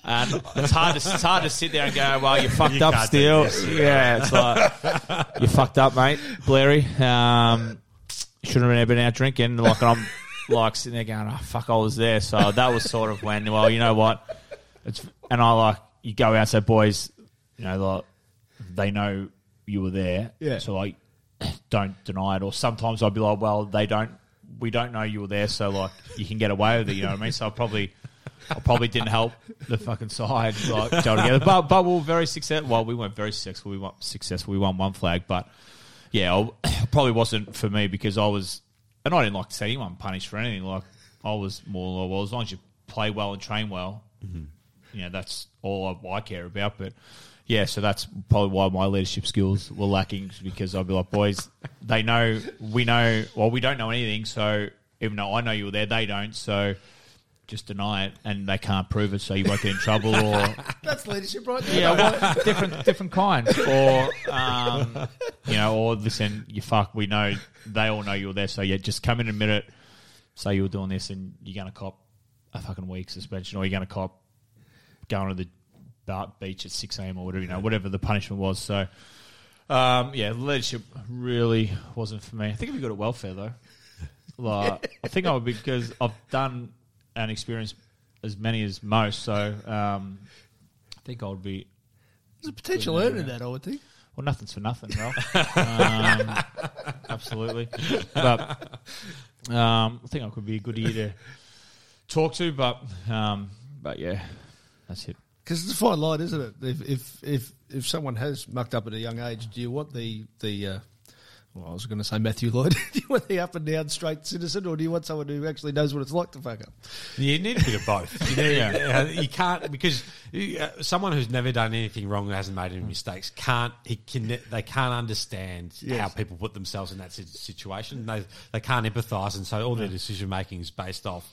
And it's hard to it's hard to sit there and go, well, you fucked You up, Steele. Yeah, it's like you fucked up, mate, Blairy. Um, shouldn't have been out drinking. Like I'm like sitting there going, oh fuck, I was there. So that was sort of when, well, you know what? It's and I like you go out and say, boys, you know, like they know you were there. Yeah. So like, don't deny it. Or sometimes I'd be like, well, they don't. We don't know you were there, so like you can get away with it. You know what I mean? So I probably. I probably didn't help the fucking side like gel together, but but we were very successful. Well, we weren't very successful. We weren't successful. We won one flag, but yeah, I, probably wasn't for me because I was, and I didn't like to see anyone punished for anything. Like I was more like, well, as long as you play well and train well, mm-hmm. You know, that's all I, I care about. But yeah, so that's probably why my leadership skills were lacking because I'd be like, boys, they know, we know, well, we don't know anything. So even though I know you were there, they don't. So just deny it, and they can't prove it, so you won't get in trouble or That's leadership right there. yeah, well, different different kinds, or um, you know, or listen, you fuck. We know they all know you're there, so yeah, just come in and admit it. Say you were doing this, and you're gonna cop a fucking week suspension, or you're gonna cop going to the beach at six a.m. or whatever you know, whatever the punishment was. So, um, yeah, leadership really wasn't for me. I think I'd be good at welfare though. Like, I think I would be because I've done and experienced as many as most. So, um, I think I would be There's a potential earner in that, I would think. well, nothing's for nothing, Ralph. um, absolutely. But um, I think I could be a good ear to talk to. But um, but yeah, that's it. Because it's a fine line, isn't it? If if if if someone has mucked up at a young age, do you want the the uh, well, I was going to say Matthew Lloyd. do you want the up and down straight citizen, or do you want someone who actually knows what it's like to fuck up? You need a bit of both. You, need, uh, you can't because uh, someone who's never done anything wrong, hasn't made any mistakes, can't. He can. They can't understand Yes. how people put themselves in that situation. They they can't empathise, and so all their decision making is based off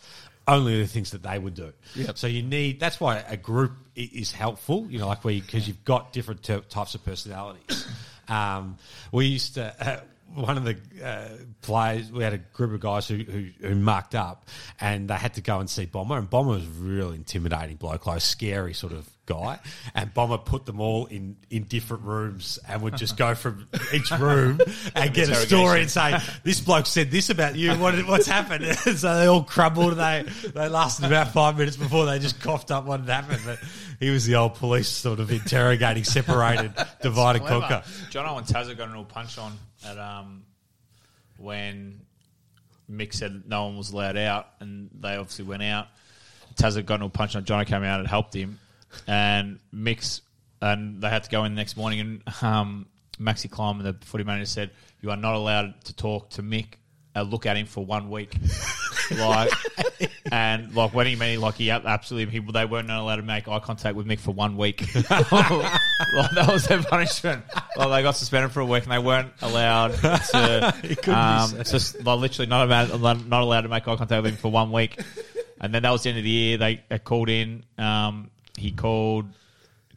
only the things that they would do. Yep. So you need. That's why a group is helpful. You know, like where because you've got different t- types of personalities. Um, we used to. Uh, one of the uh, players, we had a group of guys who, who, who mucked up and they had to go and see Bomber. And Bomber was a really intimidating bloke, like scary sort of guy. And Bomber put them all in, in different rooms and would just go from each room and get a story and say, This bloke said this about you. What, what's happened? And so they all crumbled. They, they lasted about five minutes before they just coughed up what had happened. But he was the old police sort of interrogating, separated, divided conquer. John Owen Tazza got an all punch on at um, when Mick said no one was allowed out, and they obviously went out. Tazza got an all punch on. Johnny came out and helped him, and Mick's and they had to go in the next morning. And um, Maxi Klein, the footy manager, said you are not allowed to talk to Mick. Uh, look at him for one week, like, and like when he meant like he absolutely he, they weren't allowed to make eye contact with Mick for one week. like, that was their punishment. Well, they got suspended for a week and they weren't allowed to. Um, it's just like, literally not allowed, not allowed to make eye contact with him for one week. And then that was the end of the year. They, they called in. Um, he called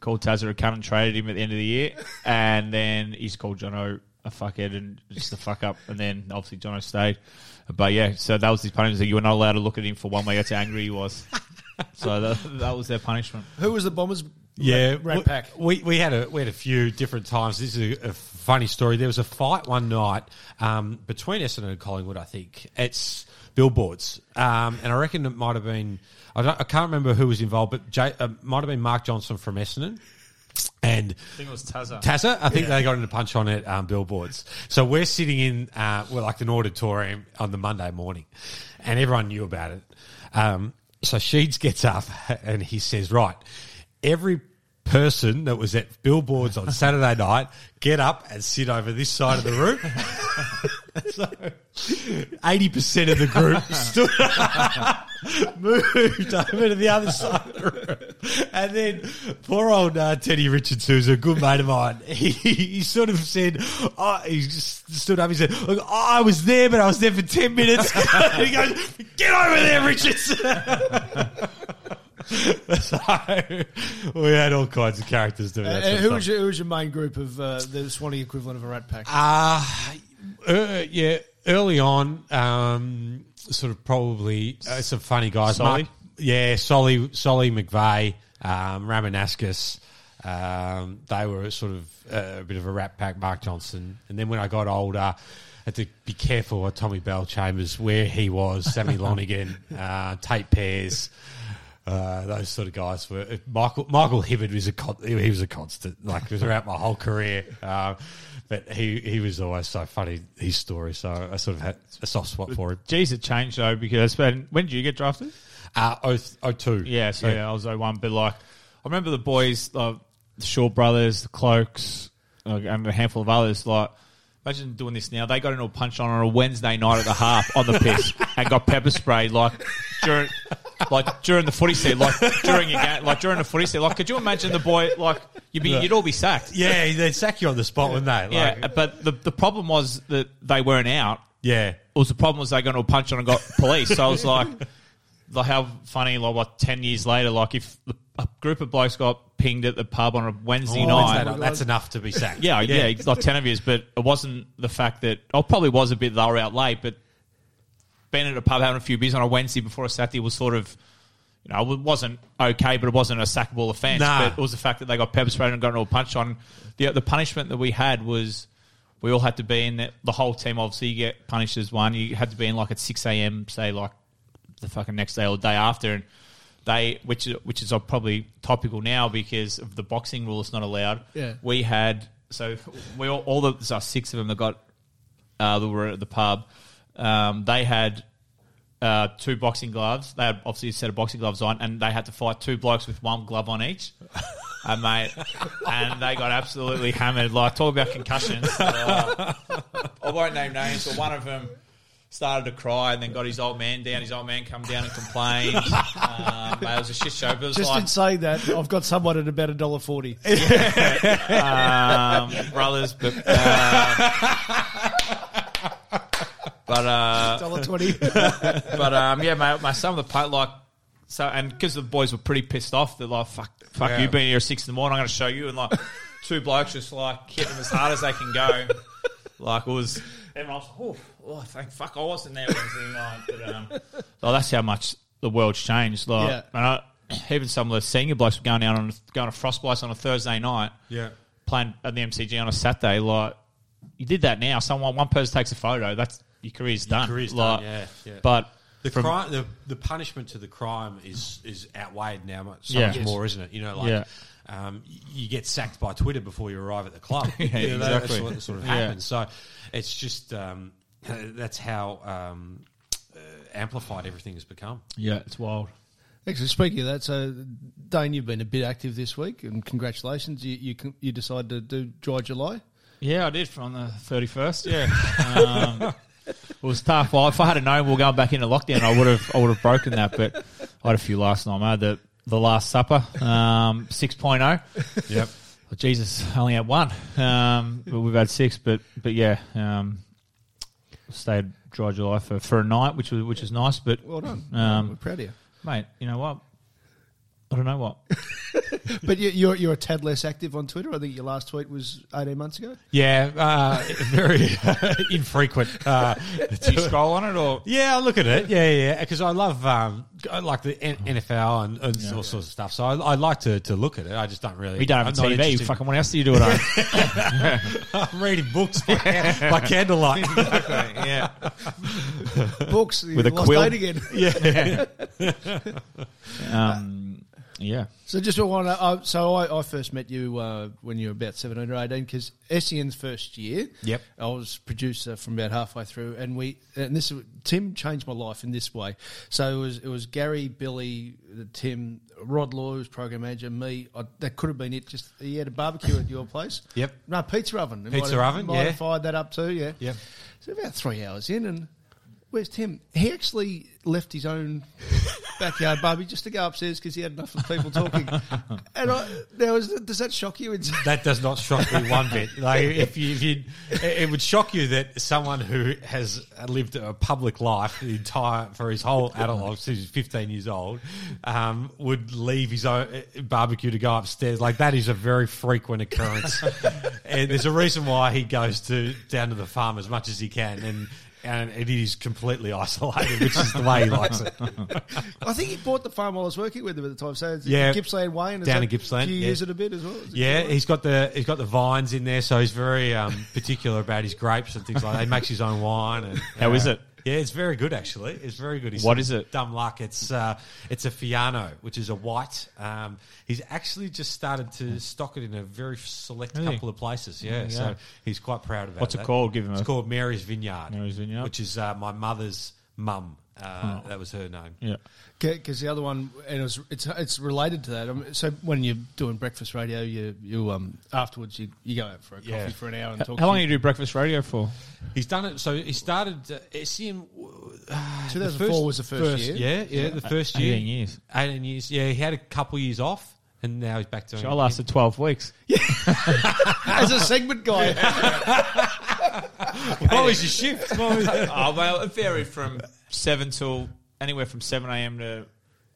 called Tazza to come and traded him at the end of the year, and then he's called Jono a fuckhead and just a fuck up, and then obviously Jono stayed. But yeah, so that was his punishment. You were not allowed to look at him for one week. That's how angry he was. So that, that was their punishment. Who was the Bombers? Yeah, Rat, rat we- pack. We, we had a we had a few different times. This is a, a funny story. There was a fight one night um, between Essendon and Collingwood. I think it's billboards, um, and I reckon it might have been. I, don't, I can't remember who was involved, but Jay, uh, might have been Mark Johnson from Essendon. And I think it was Tazza. Tazza, I think they got into a punch on it um, billboards. So we're sitting in, uh, well, like an auditorium on the Monday morning, and everyone knew about it. Um, so Sheeds gets up and he says, "Right, every person that was at billboards on Saturday night, get up and sit over this side of the room." so eighty percent of the group stood up, moved over to the other side of the room, and then poor old uh, Teddy Richards, who's a good mate of mine, he, he sort of said, oh, he just stood up. He said, "Look, I was there, but I was there for ten minutes." he goes, "Get over there, Richards." so we had all kinds of characters doing that. Uh, who, was your, who was your main group of uh, the Swanee equivalent of a Rat Pack? Uh, uh, yeah, early on, um, sort of probably uh, some funny guys. Solly? Mark, yeah, Solly, Solly McVeigh, um, Ramanauskas. Um, they were sort of uh, a bit of a rat pack. Mark Johnson, and then when I got older, I had to be careful with Tommy Bellchambers, where he was, Sammy Lonergan, uh, Tayte Pears. Uh, those sort of guys were Michael. Michael Hibberd was a con- he was a constant, like throughout my whole career. Uh, but he he was always so funny his story. So I sort of had a soft spot for him. Geez, it changed though because when, when did you get drafted? Uh, oh, oh two. Yeah, so yeah, I was 01, but like I remember the boys, uh, the Shaw brothers, the Clokes, uh, and a handful of others. Like, imagine doing this now. They got into a punch on on a Wednesday night at the half on the piss and got pepper sprayed like during. Like during the footy set, like during your game, like during the footy set, like could you imagine the boy, like you'd be, you'd all be sacked. Yeah, they'd sack you on the spot, wouldn't they? Like, Yeah, but the the problem was that they weren't out. yeah. It was the problem was they got into a punch on and got police. So I was like, like how funny, like what ten years later, like if the, a group of blokes got pinged at the pub on a Wednesday Oh, night. that's, that's enough to be sacked. Yeah, yeah, it's like ten of years, but it wasn't the fact that oh, probably was a bit they were out late, but being at a pub having a few beers on a Wednesday before a Saturday was sort of. You know, it wasn't okay, but it wasn't a sackable offence. Nah. But it was the fact that they got pepper sprayed and got into a punch on. The the punishment that we had was we all had to be in the, the whole team. Obviously, you get punished as one. You had to be in like at six a.m. Say like the fucking next day or the day after, and they which is- which is probably topical now because of the boxing rule. It's not allowed. Yeah. we had so we all, all the so six of them that got uh, that were at the pub. Um, they had uh, two boxing gloves. They had obviously a set of boxing gloves on, and they had to fight two blokes with one glove on each. And mate, and they got absolutely hammered. Like talk about concussions. Uh, I won't name names, but one of them started to cry and then got his old man down. His old man come down and complained. Um, mate, it was a shit show. But it was Just like, in saying that, I've got someone at about a dollar forty. um, brothers, but uh, but uh, Dollar twenty. but um, yeah, my, my some of the part like so, and because the boys were pretty pissed off, they're like, "Fuck, fuck Yeah. you, been here at six in the morning. I'm going to show you." And like two blokes just like hit them as hard as they can go. Like it was, and I was, oh, oh thank fuck, I wasn't there Wednesday night. But um, like, that's how much the world's changed. Like, Yeah. and I, even some of the senior blokes were going out on going to frostbites on a Thursday night, Yeah. playing at the MCG on a Saturday. Like you did that now. Someone, one person takes a photo. That's your career's done. career's like, done, yeah, yeah. But The crime, the, the punishment to the crime is is outweighed now much, so Yeah. much Yes. more, isn't it? You know, like Yeah. Um, you get sacked by Twitter before you arrive at the club. Yeah, You know, That's exactly. what sort of Yeah. happens. So it's just um, that's how um, uh, amplified everything has become. yeah, it's wild. Actually, speaking of that, so Dane, you've been a bit active this week, and congratulations. You you, con- you decided to do Dry July. Yeah, I did from the thirty first. Yeah, um, it was tough. Well, if I had known we were going back into lockdown, I would have I would have broken that. But I had a few last night. I had the the Last Supper, um, six Yep. Oh, Jesus, I only had one. Um, but we've had six. But but yeah, um, stayed dry July for, for a night, which was which is nice. But Well done. um, We're proud of you. mate. You know what? I don't know what. But you, you're you're a tad less active on Twitter. I think your last tweet was 18 months ago. Yeah, uh, very infrequent. Uh, Do you scroll on it or? Yeah, I look at it. Yeah, yeah, because I love um, I like the N- NFL and, and all sorts of stuff. So I, I like to, to look at it. I just don't really. We don't have I'm a TV. interested- Fucking what else do you do at home? I'm reading books by, by candlelight. yeah. Books With a lost quill. date again. Um, yeah. So just want to. Uh, so I, I first met you uh, when you were about seventeen or eighteen because SEN's first year. Yep. I was producer from about halfway through, and we and this Tim changed my life in this way. So it was it was Gary, Billy, Tim, Rod Law, who was program manager, me. I, that could have been it. Just he had a barbecue at your place. Yep. No pizza oven. It Pizza might have- oven, Might yeah. have fired that up too. Yeah. Yep. So about three hours in, and where's Tim? He actually left his own backyard barbie just to go upstairs because he had enough of people talking. and I, now, is, does that shock you? That does not shock me one bit. Like if you, if you, it would shock you that someone who has lived a public life the entire for his whole adult life since he's 15 years old, um, would leave his own uh, barbecue to go upstairs. Like that is a very frequent occurrence, and there's a reason why he goes to down to the farm as much as he can, and and it is completely isolated, which is the way he likes it. I think he bought the farm while I was working with him at the time. So it's Yeah. Gippsland Way. And is Down that- in Gippsland, Do you yeah. use it a bit as well? Is Yeah, he's got the he's got the vines in there, so he's very um, particular about his grapes and things like that. He makes his own wine. And, How is it? Yeah, it's very good actually. It's very good. He's What is it? Dumb luck. It's uh, it's a Fiano, which is a white. Um, he's actually just started to stock it in a very select Really? couple of places. Yeah, Yeah. so he's quite proud about What's it that. called? Give him It's a- called Mary's Vineyard. Mary's Vineyard. which is uh, my mother's mum. Uh, That was her name. Yeah. Because the other one, and it was, it's it's related to that. I mean, so when you're doing breakfast radio, you you um afterwards you, you go out for a coffee Yeah. for an hour and How talk. How long do you do breakfast radio for? He's done it. So he started uh, SEN. Uh, 2004 was the first year. Yeah, yeah, the first year. 18 years. 18 years. Yeah, he had a couple years off, and now he's back to So I lasted 12 weeks. Yeah. as a segment guy. What was your shift? Was- oh, well, it varied from 7 till anywhere from 7 a.m. to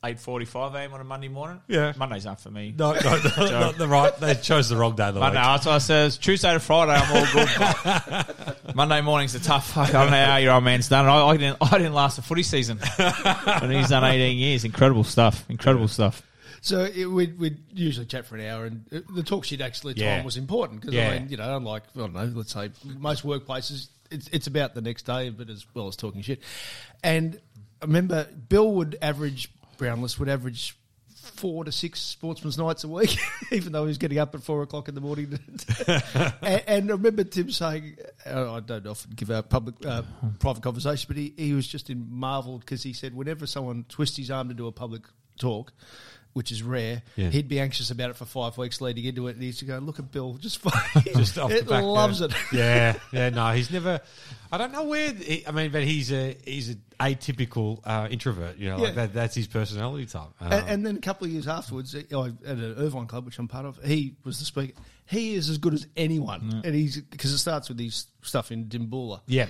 8.45 a.m. on a Monday morning. Yeah. Mondays aren't for me. no, no, no, not the right. They chose the wrong day of the Monday, week. that's what I says. Tuesday to Friday, I'm all good. Monday morning's a tough. Fuck, I don't know how your old man's done. I, I didn't. I didn't last a footy season, and he's done 18 years. Incredible stuff. Incredible stuff. So it, we'd, we'd usually chat for an hour, and uh, the talk shit actually time Yeah. was important because Yeah. I mean, you know, unlike I don't know, let's say most workplaces, it's it's about the next day, but as well as talking shit. And I remember Bill would average Brownless would average four to six sportsman's nights a week, even though he was getting up at four o'clock in the morning. and, and I remember Tim saying, uh, I don't often give out public, uh, private conversation, but he, he was just in marvel because he said whenever someone twists his arm to do a public talk, which is rare, Yeah. he'd be anxious about it for five weeks leading into it, and he used to go, "Look at Bill, just Just off it the back loves there. it." Yeah, yeah. No, he's never. I don't know where. He, I mean, but he's a he's a atypical uh, introvert. You know, Yeah. like that, that's his personality type. Um, and, and then a couple of years afterwards, I at an Irvine club, which I'm part of, he was the speaker. He is as good as anyone, and he's because it starts with his stuff in Dimboola. yeah,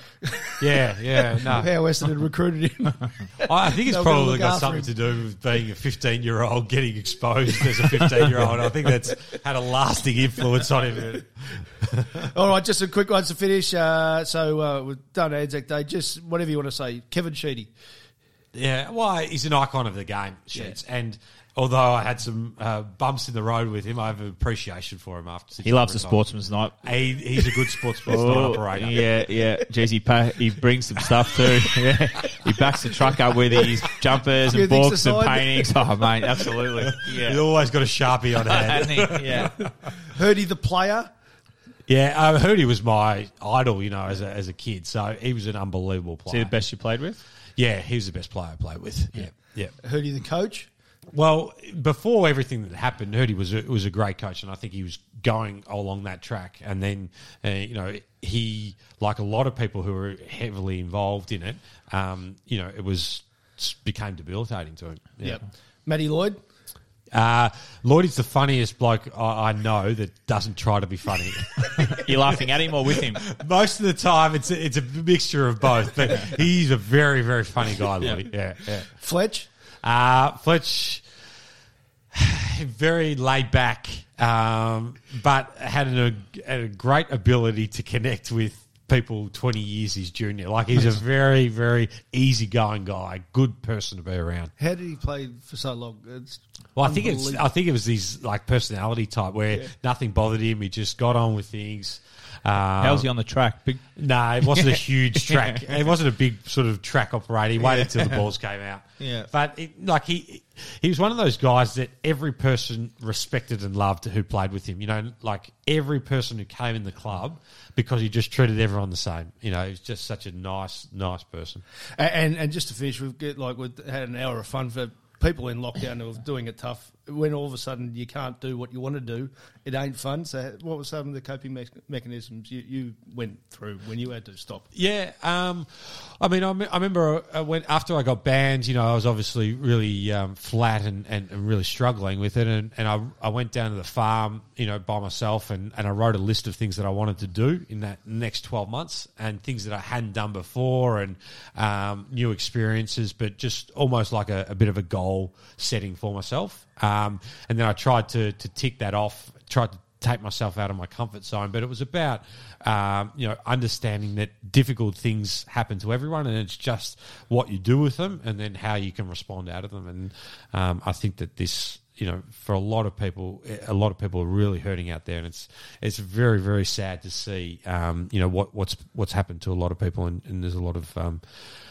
yeah, yeah. No, How Western had recruited him. I think it's probably look got after something him. to do with being a 15 year old getting exposed as a 15 year old. I think that's had a lasting influence on him. All right, just a quick one to finish. Uh, so uh, we've done Anzac Day. Just whatever you want to say, Kevin Sheedy. Yeah, well, he's an icon of the game, Sheeds. And although I had some uh, bumps in the road with him, I have an appreciation for him after. He loves a sportsman's night. He, he's a good sportsman Oh, operator. yeah, yeah. Jeez, he, pa- he brings some stuff too. Yeah. He backs the truck up with his jumpers and books and paintings. Oh, mate, absolutely. He's always got a sharpie on hand. Hasn't he? yeah. Hirdy the player. Yeah, I heard he was my idol, you know, as a, as a kid. So he was an unbelievable Is he player. the best you played with? Yeah, he was the best player I played with. Yeah, yeah. Hirdy the coach. Well, before everything that happened, Hirdy was a, was a great coach, and I think he was going along that track. And then, uh, you know, he, like a lot of people who were heavily involved in it, um, you know, it was became debilitating to him. Yeah. Yep. Matty Lloyd. Uh, Lloyd is the funniest bloke I, I know that doesn't try to be funny. You're laughing at him or with him? Most of the time, it's a, it's a mixture of both. But he's a very very funny guy, Lloyd. Yeah, yeah. Fletch. Uh, Fletch, very laid back, um, but had, an, had a great ability to connect with people 20 years his junior. Like he's a very, very easygoing guy, good person to be around. How did he play for so long? It's Well, I think it's. I think it was his like personality type where nothing bothered him. He just got on with things. Um, How was he on the track? Big. No, it wasn't a huge track. It wasn't a big sort of track operator. He waited till the balls came out. Yeah. but it, like he, he was one of those guys that every person respected and loved who played with him. You know, like every person who came in the club because he just treated everyone the same. You know, he's just such a nice, nice person. A- And and just to finish, we've get like we had an hour of fun for people in lockdown who are doing it tough. When all of a sudden you can't do what you want to do, it ain't fun. So, what were some of the coping me- mechanisms you, you went through when you had to stop? Yeah, um, I mean, I, me- I remember uh, when after I got banned, you know, I was obviously really um, flat and, and, and really struggling with it, and, and I, I went down to the farm, you know, by myself, and, and I wrote a list of things that I wanted to do in that next twelve months, and things that I hadn't done before, and um, new experiences, but just almost like a, a bit of a goal setting for myself, um, and then I tried to to tick that off, tried to take myself out of my comfort zone. But it was about, um, you know, understanding that difficult things happen to everyone, and it's just what you do with them, and then how you can respond out of them. And um, I think that this, you know, for a lot of people, a lot of people are really hurting out there, and it's it's very very sad to see, um, you know, what what's what's happened to a lot of people, and, and there's a lot of um,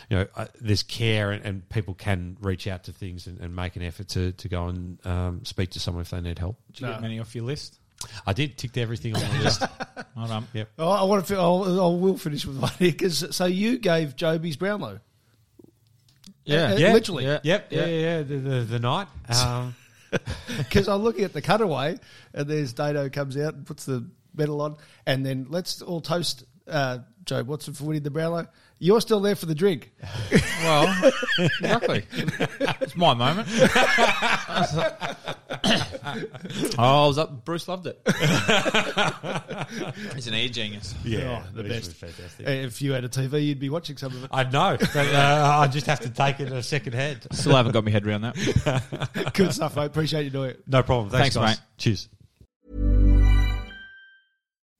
you know, uh, there's care and, and people can reach out to things and, and make an effort to, to go and um, speak to someone if they need help. Did you get many off your list? I did tick everything on the list. Well done. Yep. Oh, I want to. I'll, I will finish with one here because so you gave Joby's Brownlow. Yeah. Uh, Yeah. literally. Yeah. Yep. Yeah. Yeah. yeah the, the, the night. Um, Because I'm looking at the cutaway, and there's Dado comes out and puts the medal on, and then let's all toast uh, Jobe Watson for winning the Brownlow. You're still there for the drink. Well, exactly. It's my moment. oh, I was up. Bruce loved it. He's an ear genius. yeah. the it best. was fantastic. If you had a TV, you'd be watching some of it. I know, but uh, I just have to take it a second hand. Still haven't got my head around that. Good stuff, mate. Appreciate you doing it. No problem. Thanks, Thanks, guys. mate. Cheers.